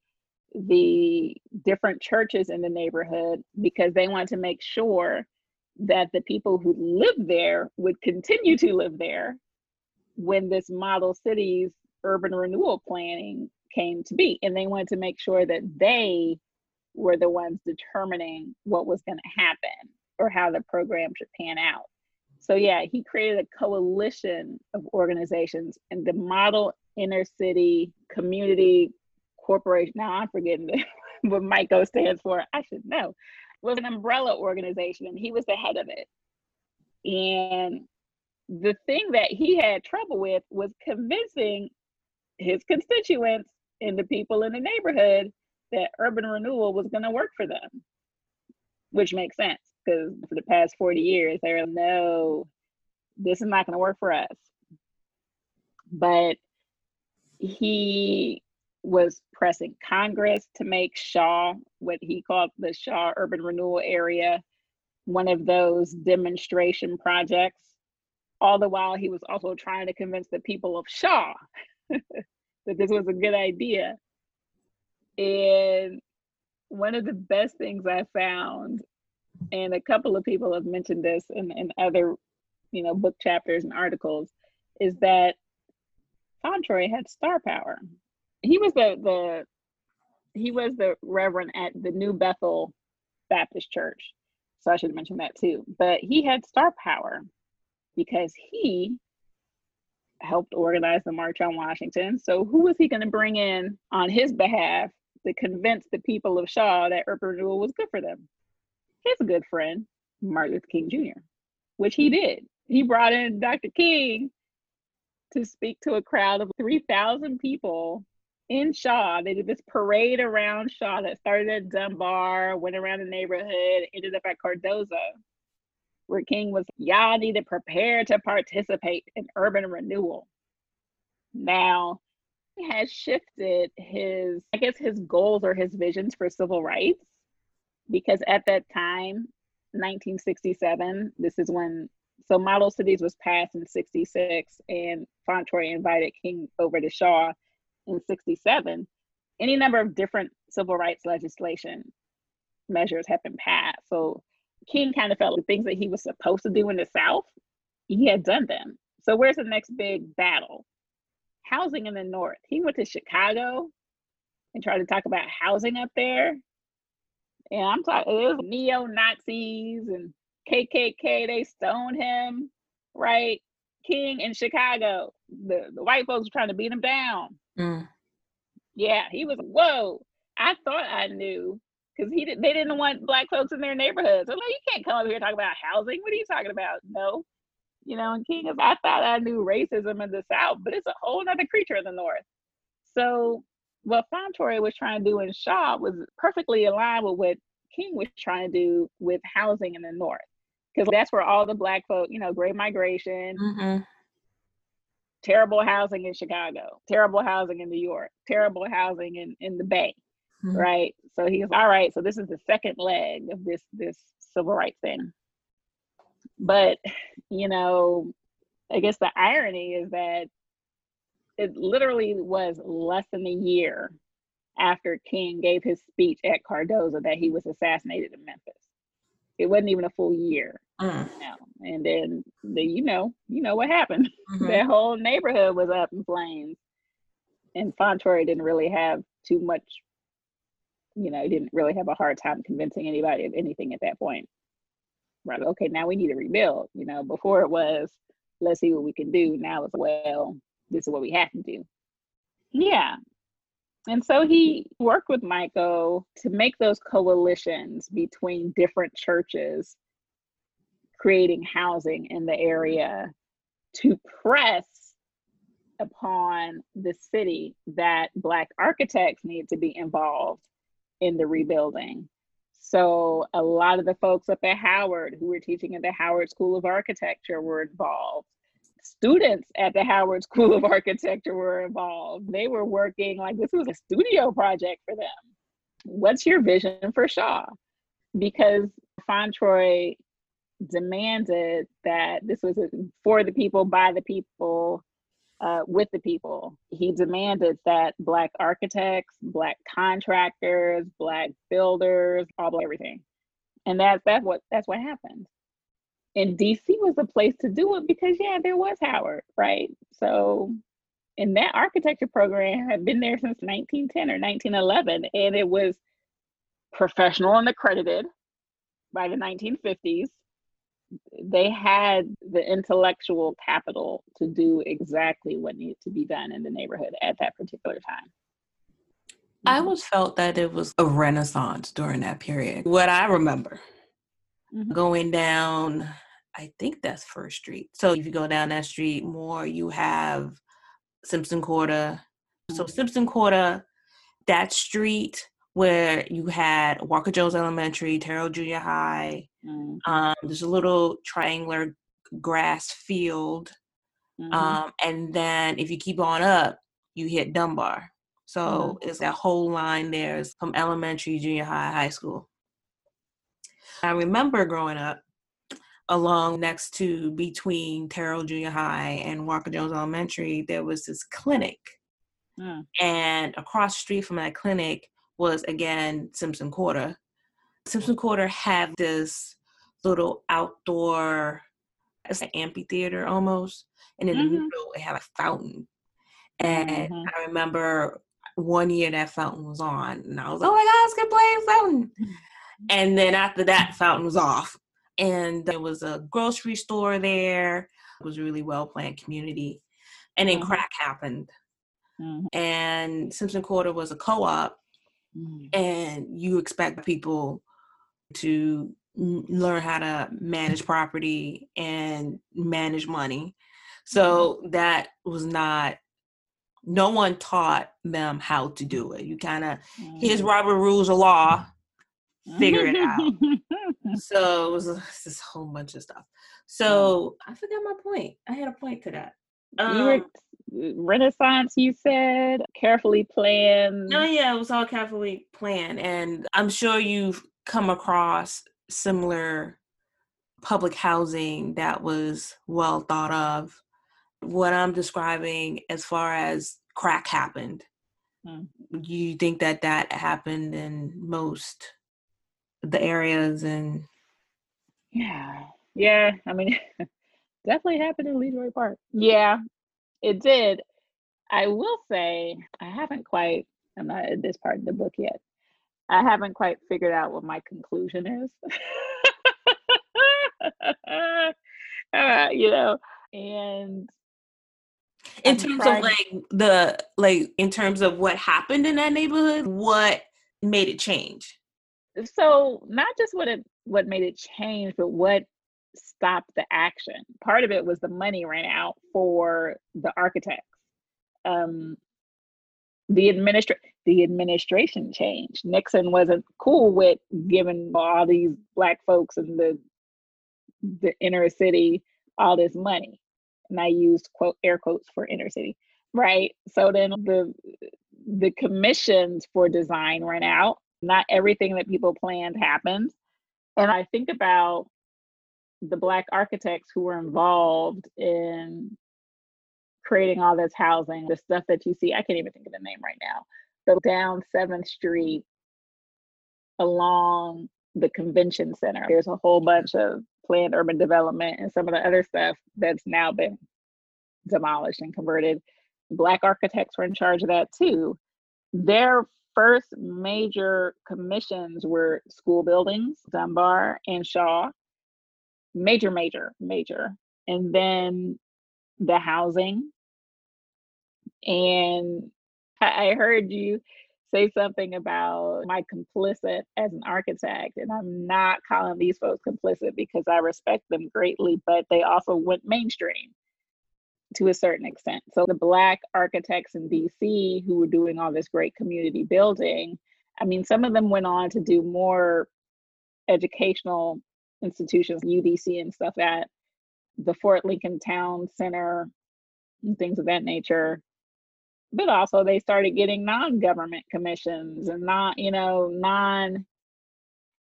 the different churches in the neighborhood, because they want to make sure that the people who live there would continue to live there when this model cities urban renewal planning came to be. And they wanted to make sure that they were the ones determining what was going to happen or how the program should pan out. So yeah, he created a coalition of organizations and the model inner city community corporation. Now I'm forgetting what MICCO stands for. I should know. Was an umbrella organization and he was the head of it. And the thing that he had trouble with was convincing his constituents and the people in the neighborhood that urban renewal was going to work for them, which makes sense because for the past 40 years, they're no, this is not going to work for us. But he was pressing Congress to make Shaw, what he called the Shaw Urban Renewal Area, one of those demonstration projects. All the while, he was also trying to convince the people of Shaw that this was a good idea. And one of the best things I found and a couple of people have mentioned this in, in other, you know, book chapters and articles, is that Fauntroy had star power. He was the the he was the reverend at the New Bethel Baptist Church. So I should mention that too. But he had star power because he helped organize the March on Washington. So, who was he going to bring in on his behalf to convince the people of Shaw that urban renewal was good for them? His good friend, Martin Luther King Jr., which he did. He brought in Dr. King to speak to a crowd of 3,000 people in Shaw. They did this parade around Shaw that started at Dunbar, went around the neighborhood, ended up at Cardozo, where King was, y'all need to prepare to participate in urban renewal. Now, he has shifted his, I guess, his goals or his visions for civil rights, because at that time, 1967, this is when so Model Cities was passed in 66 and Fauntroy invited King over to Shaw in 67. Any number of different civil rights legislation measures have been passed. So King kind of felt the things that he was supposed to do in the South, he had done them. So where's the next big battle? Housing in the North. He went to Chicago and tried to talk about housing up there. And I'm talking, it was neo Nazis and KKK, they stoned him, right? King in Chicago, the, the white folks were trying to beat him down. Mm. Yeah, he was, whoa. I thought I knew because he did, they didn't want black folks in their neighborhoods. I'm like, you can't come up here talk about housing. What are you talking about? No. You know, and King is, I thought I knew racism in the South, but it's a whole other creature in the North. So what Fauntroy was trying to do in Shaw was perfectly aligned with what King was trying to do with housing in the North because that's where all the black folk, you know, great migration, mm-hmm. Terrible housing in Chicago, terrible housing in New York, terrible housing in, in the Bay, mm-hmm. right? So he's all right. So this is the second leg of this this civil rights thing. But you know, I guess the irony is that it literally was less than a year after King gave his speech at Cardozo that he was assassinated in Memphis it wasn't even a full year. Mm. And then the you know, you know what happened. Mm-hmm. that whole neighborhood was up in flames. And Fauntroy didn't really have too much, you know, he didn't really have a hard time convincing anybody of anything at that point. Right. Okay, now we need to rebuild. You know, before it was, let's see what we can do. Now it's well, this is what we have to do. Yeah. And so he worked with MICCO to make those coalitions between different churches, creating housing in the area to press upon the city that Black architects need to be involved in the rebuilding. So a lot of the folks up at Howard who were teaching at the Howard School of Architecture were involved students at the Howard School of Architecture were involved. They were working like this was a studio project for them. What's your vision for Shaw? Because Fauntroy demanded that this was for the people, by the people, uh, with the people. He demanded that Black architects, Black contractors, Black builders, all Black everything. And that's that's what that's what happened and DC was the place to do it because yeah, there was Howard, right? So and that architecture program had been there since 1910 or 1911 and it was professional and accredited by the 1950s they had the intellectual capital to do exactly what needed to be done in the neighborhood at that particular time I always felt that it was a renaissance during that period. What I remember mm-hmm. going down I think that's First Street. So if you go down that street more, you have Sursum Corda. So mm-hmm. Sursum Corda, that street where you had Walker Jones Elementary, Terrell Junior High. Mm-hmm. Um, there's a little triangular grass field. Mm-hmm. Um, and then if you keep on up, you hit Dunbar. So mm-hmm. it's that whole line there is from elementary, junior high, high school. I remember growing up, along next to between Terrell Junior High and Walker Jones Elementary, there was this clinic. Mm. And across the street from that clinic was again Sursum Corda. Sursum Corda had this little outdoor, it's an amphitheater almost. And in mm-hmm. the middle, it had a fountain. And mm-hmm. I remember one year that fountain was on, and I was, like, oh my God, it's gonna play fountain. And then after that, fountain was off and there was a grocery store there. It was a really well planned community. and then mm-hmm. crack happened. Mm-hmm. And Sursum Corda was a co-op, mm-hmm. and you expect people to learn how to manage property and manage money. So mm-hmm. that was not no one taught them how to do it. You kind of here's mm-hmm. Robert rules of law, figure it out. so it was this whole bunch of stuff. So I forgot my point. I had a point to that. Um, you were um, Renaissance, you said, carefully planned. No, yeah, it was all carefully planned. And I'm sure you've come across similar public housing that was well thought of. What I'm describing as far as crack happened, hmm. you think that that happened in most the areas and yeah yeah i mean definitely happened in LeDroit Park yeah it did i will say i haven't quite i'm not at this part of the book yet I haven't quite figured out what my conclusion is. uh, you know, and in I'm terms trying... of like the like in terms of what happened in that neighborhood, what made it change? So not just what it what made it change, but what stopped the action. Part of it was the money ran out for the architects. Um, the administra- the administration changed. Nixon wasn't cool with giving all these black folks in the the inner city all this money. And I used quote air quotes for inner city. Right. So then the the commissions for design ran out. Not everything that people planned happened. And I think about the black architects who were involved in creating all this housing, the stuff that you see. I can't even think of the name right now. But down 7th Street along the convention center, there's a whole bunch of planned urban development and some of the other stuff that's now been demolished and converted. Black architects were in charge of that too. Their first major commissions were school buildings, Dunbar and Shaw. Major, major, major. And then the housing and I heard you say something about my complicit as an architect. And I'm not calling these folks complicit because I respect them greatly, but they also went mainstream to a certain extent. So the Black architects in DC who were doing all this great community building, I mean, some of them went on to do more educational institutions, UDC and stuff at the Fort Lincoln Town Center and things of that nature. But also they started getting non-government commissions and not you know non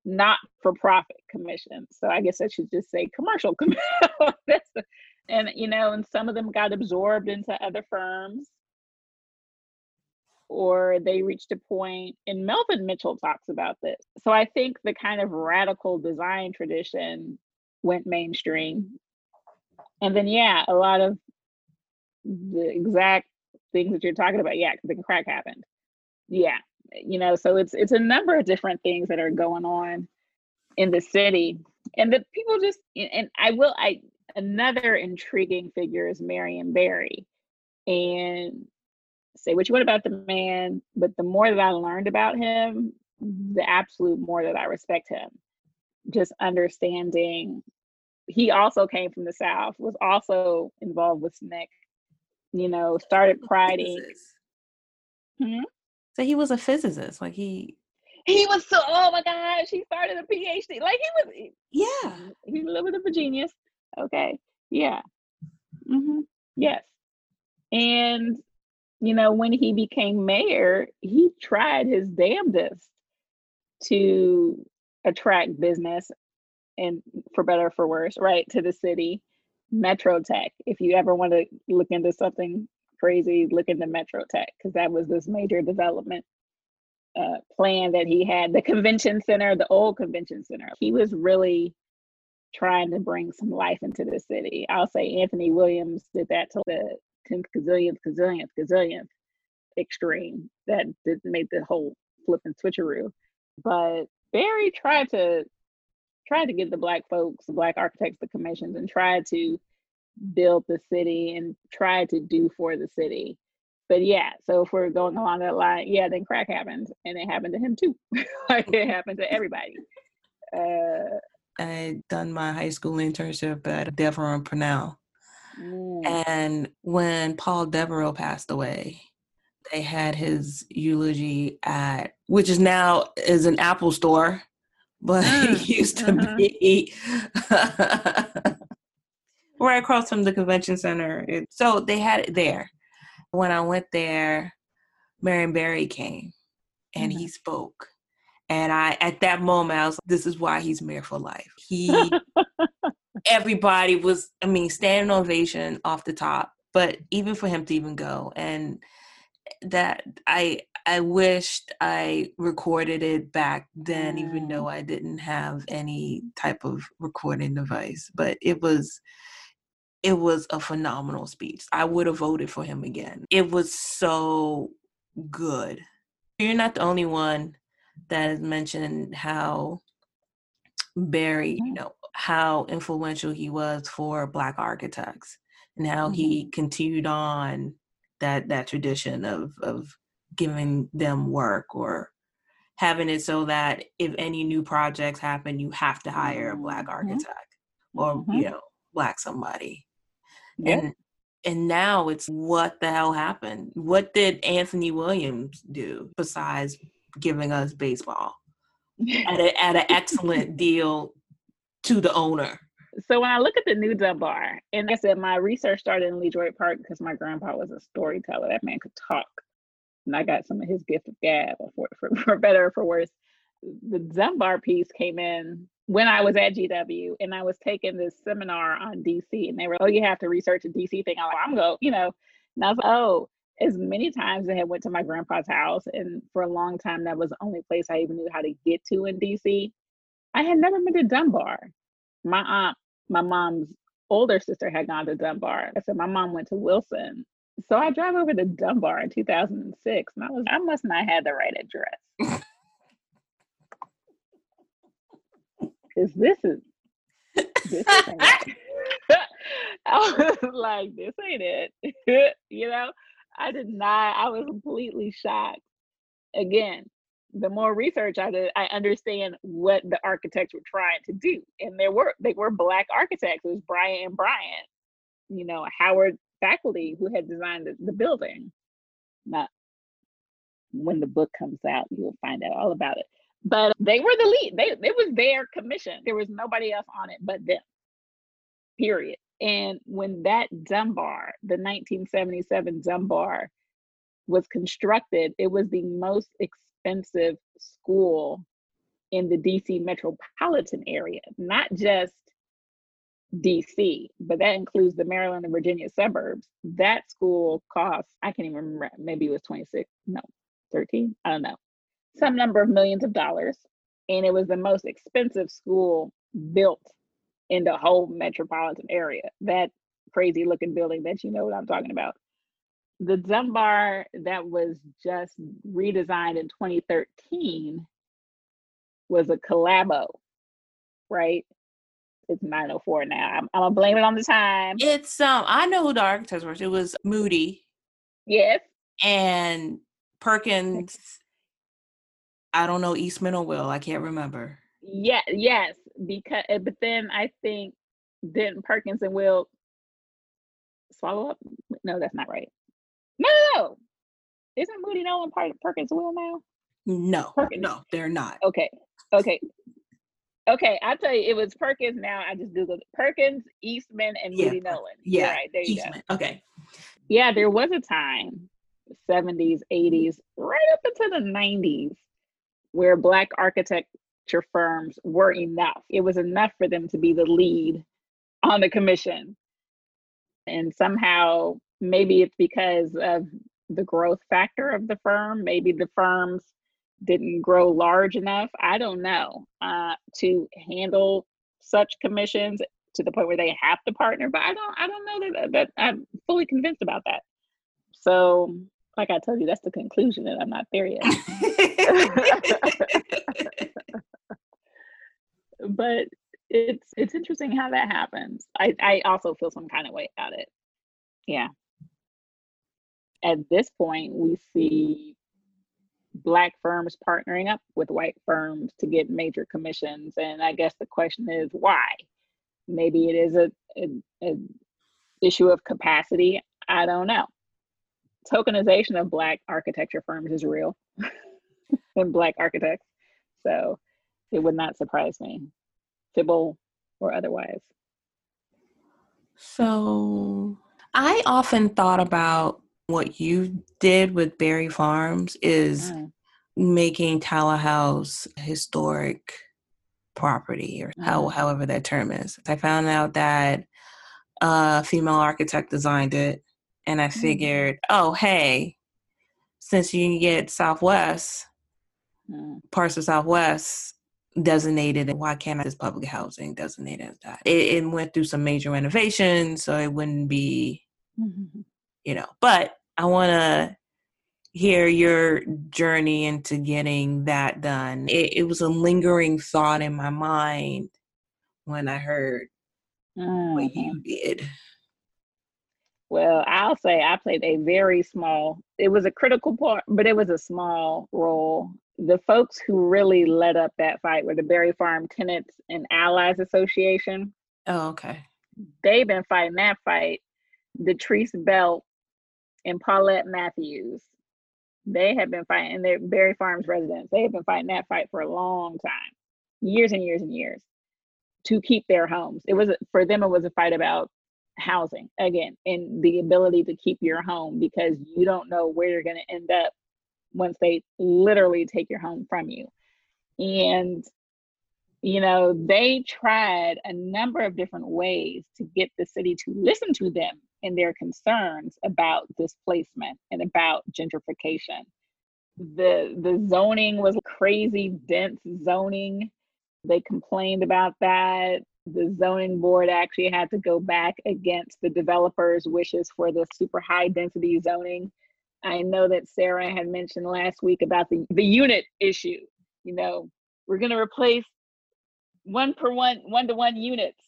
not for profit commissions. So i guess i should just say commercial and you know and some of them got absorbed into other firms or they reached a point and melvin mitchell talks about this. So i think the kind of radical design tradition went mainstream. And then yeah a lot of the exact things that you're talking about, yeah, the crack happened. Yeah, you know, so it's it's a number of different things that are going on in the city, and the people just and I will I another intriguing figure is Marion Barry, and say what you want about the man, but the more that I learned about him, the absolute more that I respect him. Just understanding he also came from the South, was also involved with SNCC, you know, started priding. Hmm? So he was a physicist. Like he he was so oh my gosh, he started a PhD. Like he was yeah. He's a little bit of a genius. Okay. Yeah. Mm-hmm. Yes. And you know, when he became mayor, he tried his damnedest to attract business and for better or for worse, right, to the city. Metro Tech. If you ever want to look into something crazy, look into Metro Tech because that was this major development uh, plan that he had. The convention center, the old convention center. He was really trying to bring some life into the city. I'll say Anthony Williams did that to the 10th gazillionth, gazillionth, gazillionth extreme that did, made the whole flip and switcheroo. But Barry tried to tried to give the black folks, the black architects, the commissions, and tried to build the city and try to do for the city. But yeah, so if we're going along that line, yeah, then crack happened, and it happened to him too. like it happened to everybody. Uh, I done my high school internship at Devrouax Purnell. Mm. And when Paul Devrouax passed away, they had his eulogy at, which is now is an Apple store, but mm. it used to uh-huh. be right across from the convention center. It, so they had it there. When I went there, Marion Barry came and mm-hmm. he spoke. And I, at that moment, I was like, this is why he's mayor for life. He, everybody was, I mean, standing ovation off the top, but even for him to even go and that I, I wished I recorded it back then, even though mm. I didn't have any type of recording device, but it was, it was a phenomenal speech. I would have voted for him again. It was so good. You're not the only one that has mentioned how Barry, you mm-hmm. know, how influential he was for black architects and how mm-hmm. he continued on that that tradition of of giving them work or having it so that if any new projects happen you have to hire a black mm-hmm. architect or mm-hmm. you know black somebody yeah. and and now it's what the hell happened what did anthony williams do besides giving us baseball at, a, at an excellent deal to the owner. So when I look at the new Dunbar, and like I said, my research started in LeDroit Park because my grandpa was a storyteller. That man could talk. And I got some of his gift of gab, for, for, for better or for worse. The Dunbar piece came in when I was at GW and I was taking this seminar on DC and they were, oh, you have to research a DC thing. I'm like, I'm go, you know, and I was like, oh, as many times I had went to my grandpa's house, and for a long time that was the only place I even knew how to get to in DC. I had never been to Dunbar. My aunt, my mom's older sister had gone to Dunbar. I said my mom went to Wilson. So I drive over to Dunbar in 2006, and I was I must not have the right address. Because this is this ain't I was like, this ain't it. you know? I did not. I was completely shocked. Again, the more research I did, I understand what the architects were trying to do, and there were they were black architects. It was Bryant and Bryant, you know, Howard faculty who had designed the, the building. Not when the book comes out, you'll find out all about it. But they were the lead. They it was their commission. There was nobody else on it but them. Period. And when that Dunbar, the 1977 Dunbar, was constructed, it was the most expensive school in the DC metropolitan area, not just DC, but that includes the Maryland and Virginia suburbs. That school cost, I can't even remember, maybe it was 26, no, 13, I don't know, some number of millions of dollars. And it was the most expensive school built in the whole metropolitan area. That crazy looking building that you know what I'm talking about. The Dunbar that was just redesigned in 2013 was a collabo, right? It's 904 now. I'm, I'm gonna blame it on the time. It's um I know who the architects were. It was Moody. Yes. And Perkins. I don't know Eastman or Will. I can't remember. Yeah, yes, because eh, but then I think then Perkins and Will swallow up. No, that's not right. No, no, no. Isn't Moody Nolan part of Perkins and Will now? No, Perkins. no, they're not. Okay, okay, okay. I'll tell you, it was Perkins. Now I just googled it. Perkins, Eastman, and yeah. Moody Nolan. Yeah, right there you Eastman. go. Okay. Yeah, there was a time, 70s, 80s, right up into the 90s, where Black architect firms were enough. It was enough for them to be the lead on the commission. And somehow, maybe it's because of the growth factor of the firm, maybe the firms didn't grow large enough. I don't know uh, to handle such commissions to the point where they have to partner. But I don't, I don't know that, that I'm fully convinced about that. So, like I told you, that's the conclusion, and I'm not there yet. but it's it's interesting how that happens. I I also feel some kind of way about it. Yeah. At this point, we see black firms partnering up with white firms to get major commissions, and I guess the question is why. Maybe it is a, a, a issue of capacity. I don't know. Tokenization of black architecture firms is real, and black architects. So it would not surprise me. Sybil or otherwise. So I often thought about what you did with Barry Farms is mm. making Tower House historic property or how, mm. however that term is. I found out that a female architect designed it and I mm. figured, oh hey, since you can get Southwest, parts of Southwest designated and why can't I this public housing designated as that? It, it, went through some major renovations, so it wouldn't be, mm-hmm. you know. But I want to hear your journey into getting that done. It, it, was a lingering thought in my mind when I heard mm-hmm. what you did. Well, I'll say I played a very small, it was a critical part, but it was a small role the folks who really led up that fight were the Barry Farm Tenants and Allies Association. Oh, okay. They've been fighting that fight. Detrice Belt and Paulette Matthews. They have been fighting, and they're Barry Farms residents. They have been fighting that fight for a long time, years and years and years, to keep their homes. It was for them. It was a fight about housing again and the ability to keep your home because you don't know where you're going to end up once they literally take your home from you. And, you know, they tried a number of different ways to get the city to listen to them and their concerns about displacement and about gentrification. The the zoning was crazy dense zoning. They complained about that. The zoning board actually had to go back against the developers' wishes for the super high density zoning I know that Sarah had mentioned last week about the, the unit issue. You know, we're going to replace one per one, one to one units.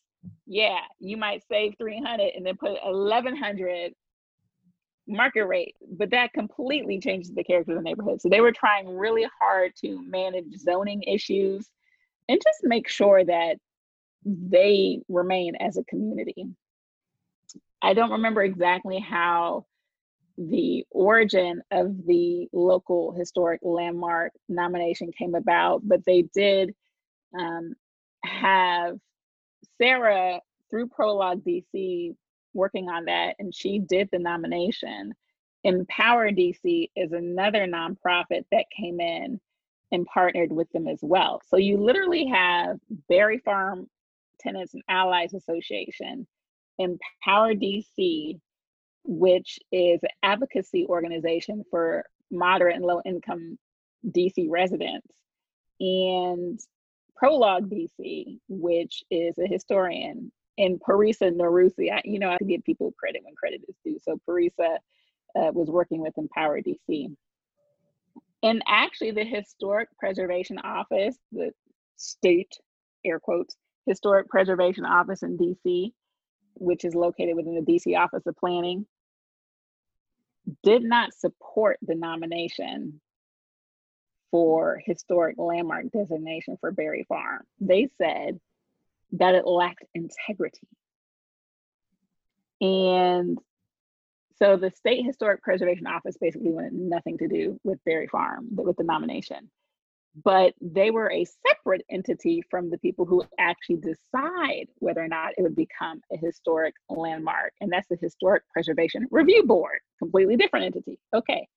Yeah, you might save 300 and then put 1100 market rate, but that completely changes the character of the neighborhood. So they were trying really hard to manage zoning issues and just make sure that they remain as a community. I don't remember exactly how the origin of the local historic landmark nomination came about, but they did um, have Sarah through Prologue DC working on that, and she did the nomination. Empower DC is another nonprofit that came in and partnered with them as well. So you literally have Barry Farm Tenants and Allies Association, Empower DC, which is an advocacy organization for moderate and low income DC residents, and Prologue DC, which is a historian, and Parisa Norouzi. I, you know, I give people credit when credit is due. So Parisa uh, was working with Empower DC. And actually, the Historic Preservation Office, the state, air quotes, Historic Preservation Office in DC, which is located within the DC Office of Planning, did not support the nomination for historic landmark designation for Barry Farm. They said that it lacked integrity. And so the State Historic Preservation Office basically wanted nothing to do with Barry Farm, with the nomination but they were a separate entity from the people who actually decide whether or not it would become a historic landmark. And that's the Historic Preservation Review Board, completely different entity. Okay,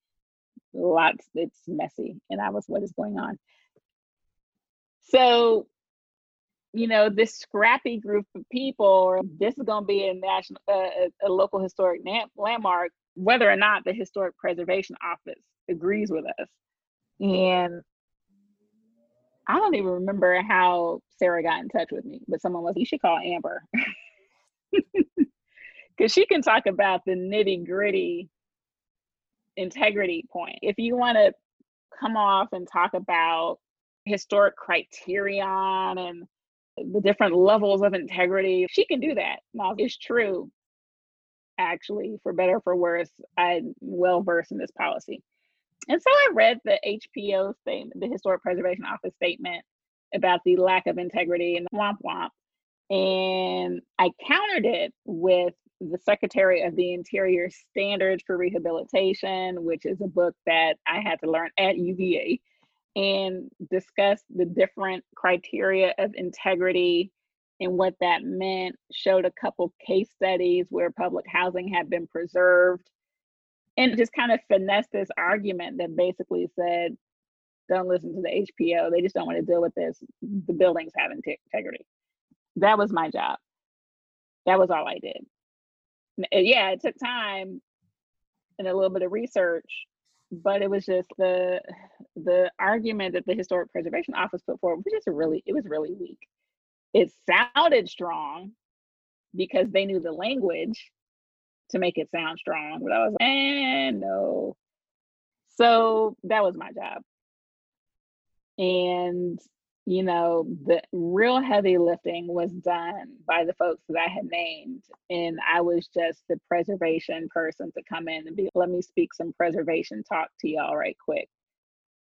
lots, it's messy, and that was what is going on. So, you know, this scrappy group of people, this is going to be a national, uh, a, local historic landmark, whether or not the Historic Preservation Office agrees with us. And I don't even remember how Sarah got in touch with me, but someone was, you should call Amber. Because she can talk about the nitty gritty integrity point. If you want to come off and talk about historic criterion and the different levels of integrity. She can do that. Now, it's true, actually, for better for worse. I'm well versed in this policy. And so I read the HPO statement, the Historic Preservation Office statement about the lack of integrity and womp womp. And I countered it with the Secretary of the Interior Standards for Rehabilitation, which is a book that I had to learn at UVA and discussed the different criteria of integrity and what that meant, showed a couple case studies where public housing had been preserved, and just kind of finesse this argument that basically said, don't listen to the HPO. They just don't want to deal with this. The buildings have integrity. That was my job. That was all I did. Yeah, it took time and a little bit of research but it was just the the argument that the historic preservation office put forward was just really it was really weak it sounded strong because they knew the language to make it sound strong but i was like eh, no so that was my job and you know, the real heavy lifting was done by the folks that I had named. And I was just the preservation person to come in and be, let me speak some preservation talk to y'all right quick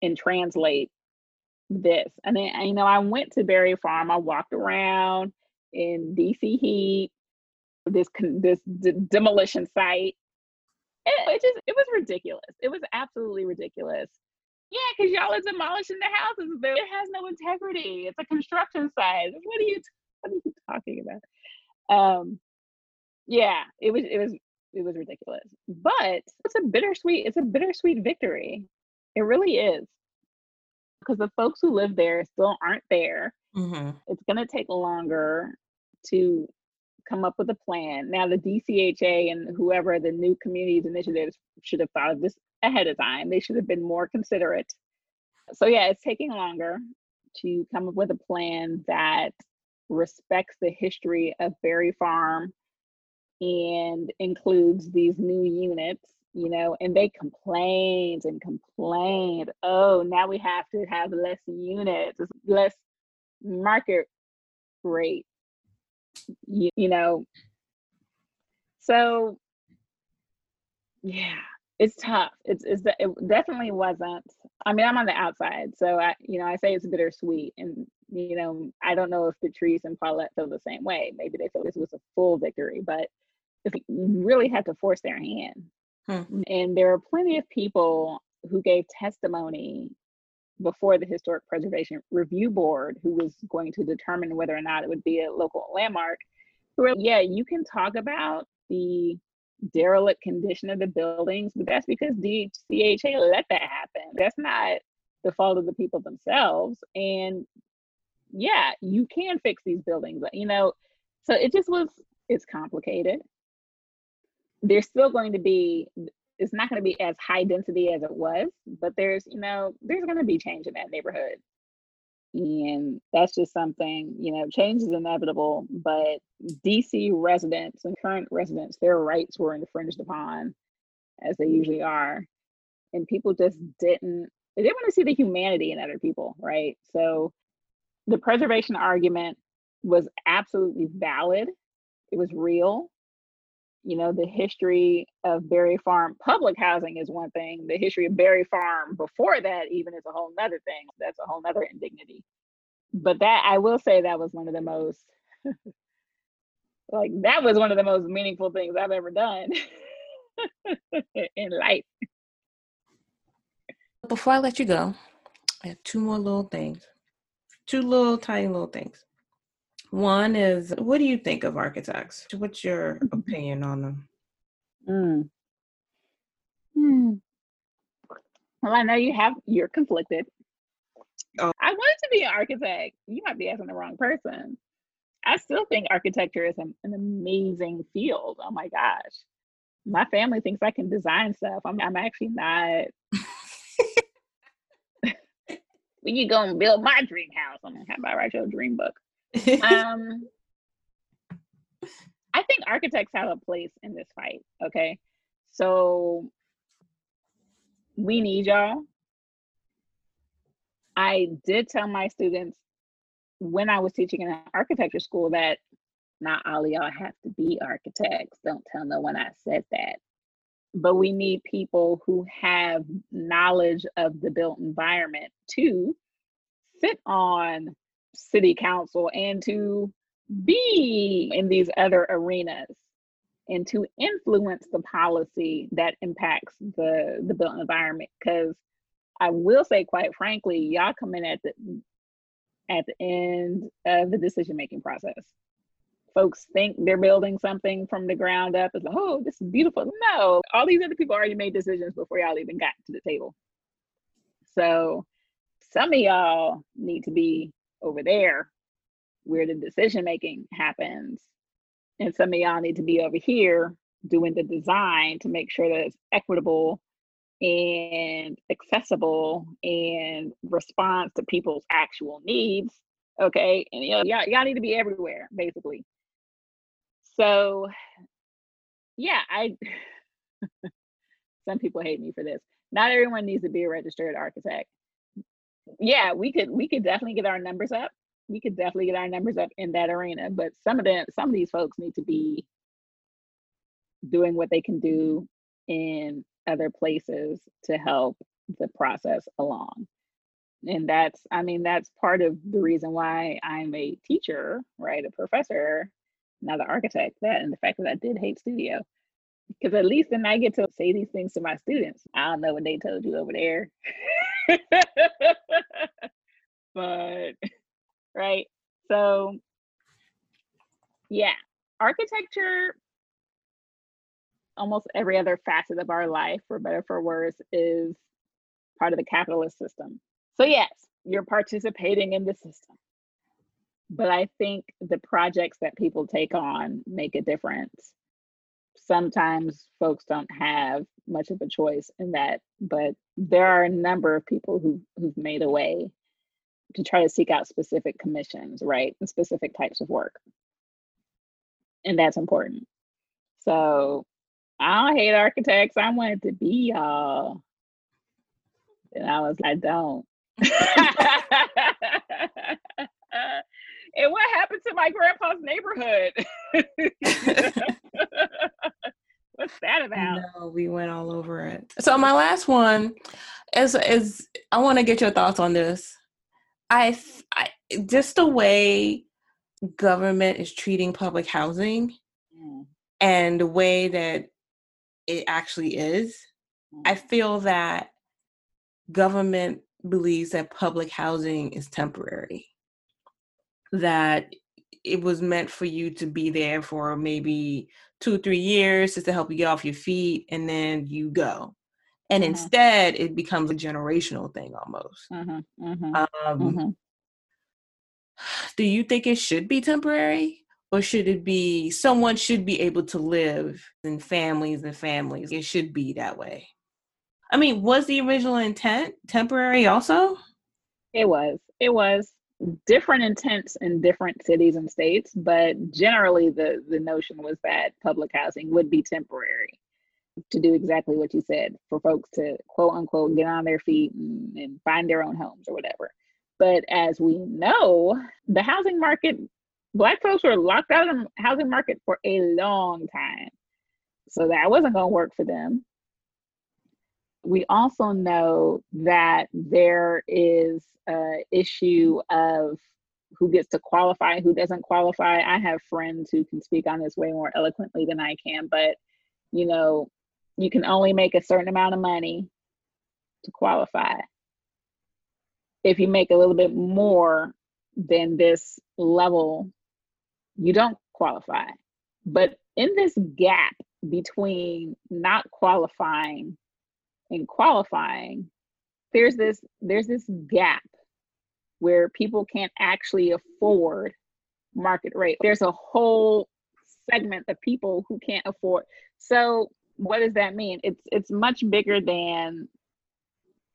and translate this. And then, you know, I went to Barry Farm, I walked around in DC heat, this, this d- demolition site. It, it just, it was ridiculous. It was absolutely ridiculous. Yeah, because y'all are demolishing the houses. It has no integrity. It's a construction site. What are you what are you talking about? Um yeah, it was it was it was ridiculous. But it's a bittersweet, it's a bittersweet victory. It really is. Because the folks who live there still aren't there. Mm-hmm. It's gonna take longer to come up with a plan. Now the DCHA and whoever the new communities initiatives should have thought of this ahead of time. They should have been more considerate. So, yeah, it's taking longer to come up with a plan that respects the history of Barry Farm and includes these new units, you know, and they complained and complained. Oh, now we have to have less units, less market rate, you, you know. So, yeah, it's tough. It's, it's it definitely wasn't. I mean, I'm on the outside, so I you know I say it's bittersweet, and you know I don't know if Patrice and Paulette feel the same way. Maybe they feel this was a full victory, but you really had to force their hand. Hmm. And there are plenty of people who gave testimony before the Historic Preservation Review Board, who was going to determine whether or not it would be a local landmark. Who were, yeah, you can talk about the derelict condition of the buildings, but that's because DCHA let that happen. That's not the fault of the people themselves. And yeah, you can fix these buildings, you know. So it just was, it's complicated. There's still going to be, it's not going to be as high density as it was, but there's, you know, there's going to be change in that neighborhood. And that's just something, you know, change is inevitable, but DC residents and current residents, their rights were infringed upon as they mm. usually are. And people just didn't, they didn't want to see the humanity in other people, right? So the preservation argument was absolutely valid. It was real you know the history of Barry Farm public housing is one thing the history of Barry Farm before that even is a whole nother thing that's a whole nother indignity. But that i will say that was one of the most like that was one of the most meaningful things i've ever done in life. Before i let you go i have two more little things two little tiny little things one is, what do you think of architects? What's your opinion on them? Mm. Hmm. Well, I know you have, you're conflicted. Oh. I wanted to be an architect. You might be asking the wrong person. I still think architecture is an, an amazing field. Oh my gosh. My family thinks I can design stuff. I'm, I'm actually not. when you go and build my dream house, I'm gonna have I write your dream book um, I think architects have a place in this fight. Okay. So we need y'all. I did tell my students when I was teaching in an architecture school that not all of y'all have to be architects. Don't tell no one I said that. But we need people who have knowledge of the built environment to sit on city council and to be in these other arenas and to influence the policy that impacts the the built environment. Because i will say quite frankly y'all come in at the at the end of the decision making process. Folks think they're building something from the ground up. It's like oh this is beautiful. No all these other people already made decisions before y'all even got to the table. So some of y'all need to be over there where the decision making happens and some of y'all need to be over here doing the design to make sure that it's equitable and accessible and responds to people's actual needs. Okay. And you know, y'all, y'all need to be everywhere, basically. So yeah, I some people hate me for this. Not everyone needs to be a registered architect. Yeah, we could we could definitely get our numbers up we could definitely get our numbers up in that arena. But some of them, some of these folks need to be doing what they can do in other places to help the process along. And that's, I mean, that's part of the reason why I'm a teacher, right? A professor, not an architect. That and the fact that I did hate studio. Because at least then I get to say these things to my students. I don't know what they told you over there. but right? So, yeah, architecture, almost every other facet of our life, for better for worse, is part of the capitalist system. So, yes, you're participating in the system. But I think the projects that people take on make a difference. Sometimes folks don't have much of a choice in that, but there are a number of people who, who've made a way to try to seek out specific commissions, right? And specific types of work. And that's important. So I don't hate architects. I wanted to be y'all. And I was, I don't. and what happened to my grandpa's neighborhood? What's that about? No, we went all over it. So my last one is is I want to get your thoughts on this. I, I just the way government is treating public housing mm. and the way that it actually is, mm. I feel that government believes that public housing is temporary. That it was meant for you to be there for maybe two, three years just to help you get off your feet and then you go and mm-hmm. instead it becomes a generational thing almost mm-hmm. Mm-hmm. Um, mm-hmm. do you think it should be temporary or should it be someone should be able to live in families and families it should be that way i mean was the original intent temporary also it was it was different intents in different cities and states but generally the the notion was that public housing would be temporary to do exactly what you said for folks to quote unquote get on their feet and, and find their own homes or whatever. But as we know, the housing market, Black folks were locked out of the housing market for a long time. So that wasn't going to work for them. We also know that there is a issue of who gets to qualify, who doesn't qualify. I have friends who can speak on this way more eloquently than I can, but you know, you can only make a certain amount of money to qualify. If you make a little bit more than this level, you don't qualify. But in this gap between not qualifying and qualifying, there's this there's this gap where people can't actually afford market rate. There's a whole segment of people who can't afford. So what does that mean? It's it's much bigger than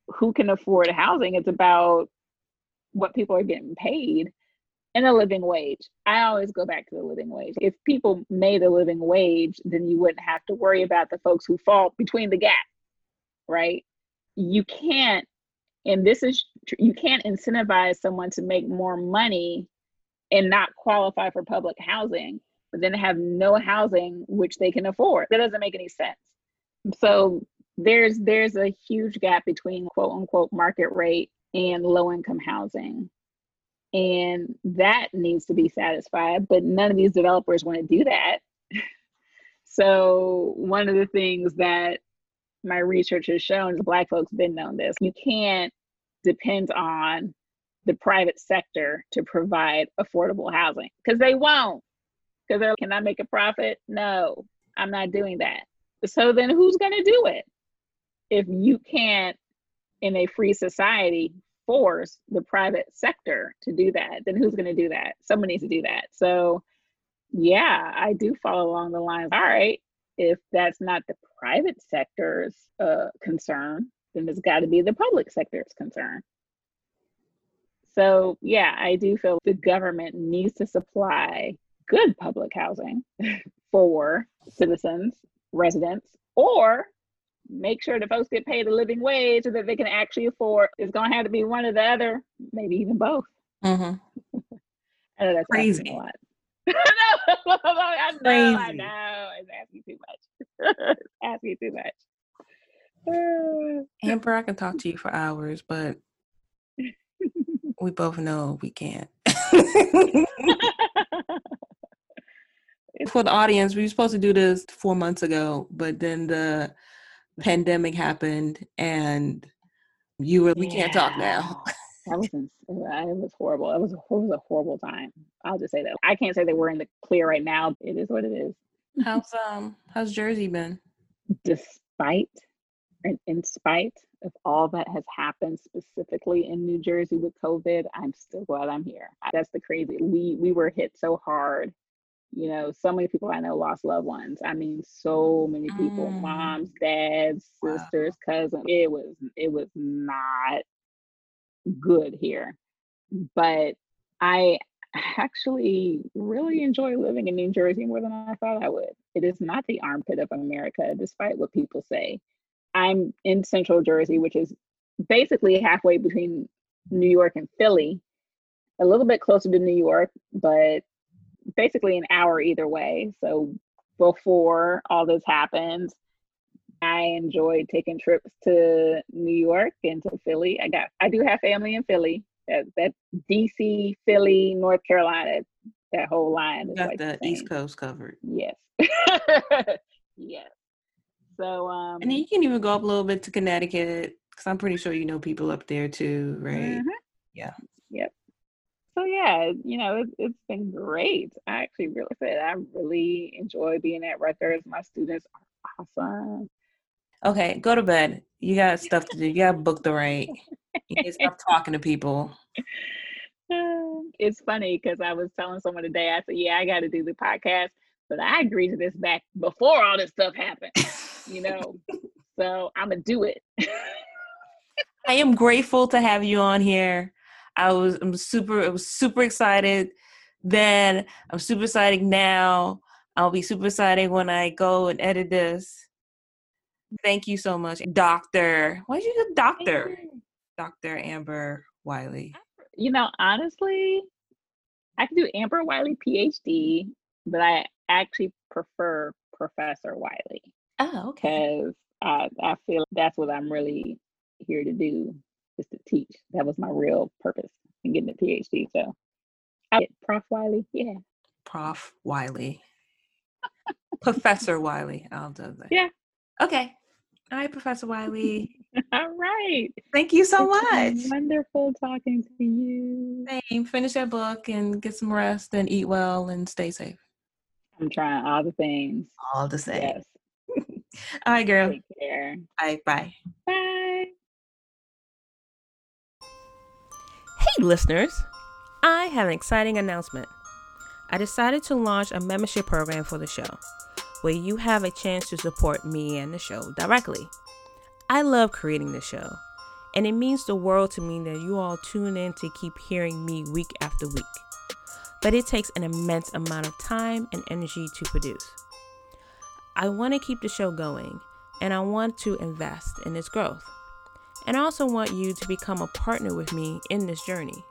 who can afford housing. It's about what people are getting paid and a living wage. I always go back to the living wage. If people made a living wage, then you wouldn't have to worry about the folks who fall between the gap, right? You can't, and this is, you can't incentivize someone to make more money and not qualify for public housing, but then have no housing which they can afford. That doesn't make any sense. So there's there's a huge gap between quote unquote market rate and low income housing. And that needs to be satisfied, but none of these developers want to do that. so one of the things that my research has shown, black folks been known this, you can't depend on the private sector to provide affordable housing because they won't. Because they're, can I make a profit? No, I'm not doing that. So then who's going to do it? If you can't, in a free society, force the private sector to do that, then who's going to do that? Someone needs to do that. So, yeah, I do follow along the lines. All right, if that's not the private sector's uh, concern, then it's got to be the public sector's concern. So, yeah, I do feel the government needs to supply good public housing for citizens, residents, or make sure the folks get paid a living wage so that they can actually afford. It's going to have to be one or the other, maybe even both. Mm-hmm. I know that's crazy. A lot. I know, crazy. I know. It's asking too much. asking too much. Amber, uh, I can talk to you for hours, but we both know we can't. For the audience, we were supposed to do this four months ago, but then the pandemic happened and you were, we yeah. can't talk now. that was it was horrible. It was, it was a horrible time. I'll just say that. I can't say that we're in the clear right now. It is what it is. How's um how's Jersey been? Despite and in spite of all that has happened specifically in New Jersey with COVID, I'm still glad I'm here. That's the crazy. We we were hit so hard. You know, so many people I know lost loved ones. I mean, so many people, mm. moms, dads, sisters, wow. cousins. It was it was not good here. But I actually really enjoy living in New Jersey more than I thought I would. It is not the armpit of America, despite what people say. I'm in central Jersey, which is basically halfway between New York and Philly, a little bit closer to New York, but basically an hour either way. So before all this happened, I enjoyed taking trips to New York and to Philly. I got I do have family in Philly. That that DC, Philly, North Carolina, that whole line is got like the, the East Coast covered. Yes. yes. So um And then you can even go up a little bit to Connecticut because I'm pretty sure you know people up there too, right? Mm-hmm. Yeah. Yep. So yeah, you know, it, it's been great. I actually really said I really enjoy being at Rutgers. My students are awesome. Okay, go to bed. You got stuff to do. You got book the right. To stop talking to people. It's funny because I was telling someone today, I said, Yeah, I got to do the podcast, but I agreed to this back before all this stuff happened you know. so I'm gonna do it. I am grateful to have you on here. I was I'm super I was super excited then. I'm super excited now. I'll be super excited when I go and edit this. Thank you so much, Doctor. Why did you do Doctor? Doctor Amber Wiley. You know, honestly, I could do Amber Wiley PhD, but I actually prefer Professor Wiley. Oh, okay. Because I, I feel that's what I'm really here to do is to teach. That was my real purpose in getting a PhD. So I get Prof. Wiley. Yeah. Prof. Wiley. Professor Wiley. I'll do that. Yeah. Okay. All right, Professor Wiley. All right. Thank you so it's much. Wonderful talking to you. Same. Finish that book and get some rest and eat well and stay safe. I'm trying all the things. All the same. Yes. All right, girl. Take care. All right, bye. Bye. Hey, listeners. I have an exciting announcement. I decided to launch a membership program for the show where you have a chance to support me and the show directly. I love creating the show, and it means the world to me that you all tune in to keep hearing me week after week. But it takes an immense amount of time and energy to produce. I want to keep the show going and I want to invest in its growth. And I also want you to become a partner with me in this journey.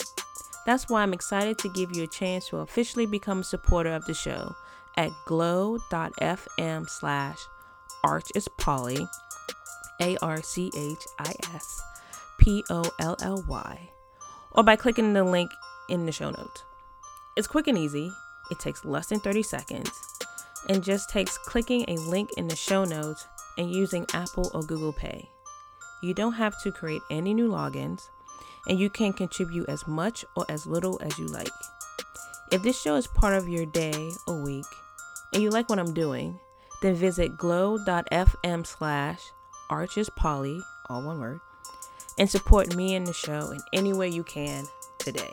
That's why I'm excited to give you a chance to officially become a supporter of the show at glow.fm slash arch is Polly, A R C H I S P O L L Y, or by clicking the link in the show notes. It's quick and easy, it takes less than 30 seconds, and just takes clicking a link in the show notes and using Apple or Google Pay. You don't have to create any new logins, and you can contribute as much or as little as you like. If this show is part of your day or week, and you like what I'm doing, then visit glow.fm slash archispolly, all one word, and support me and the show in any way you can today.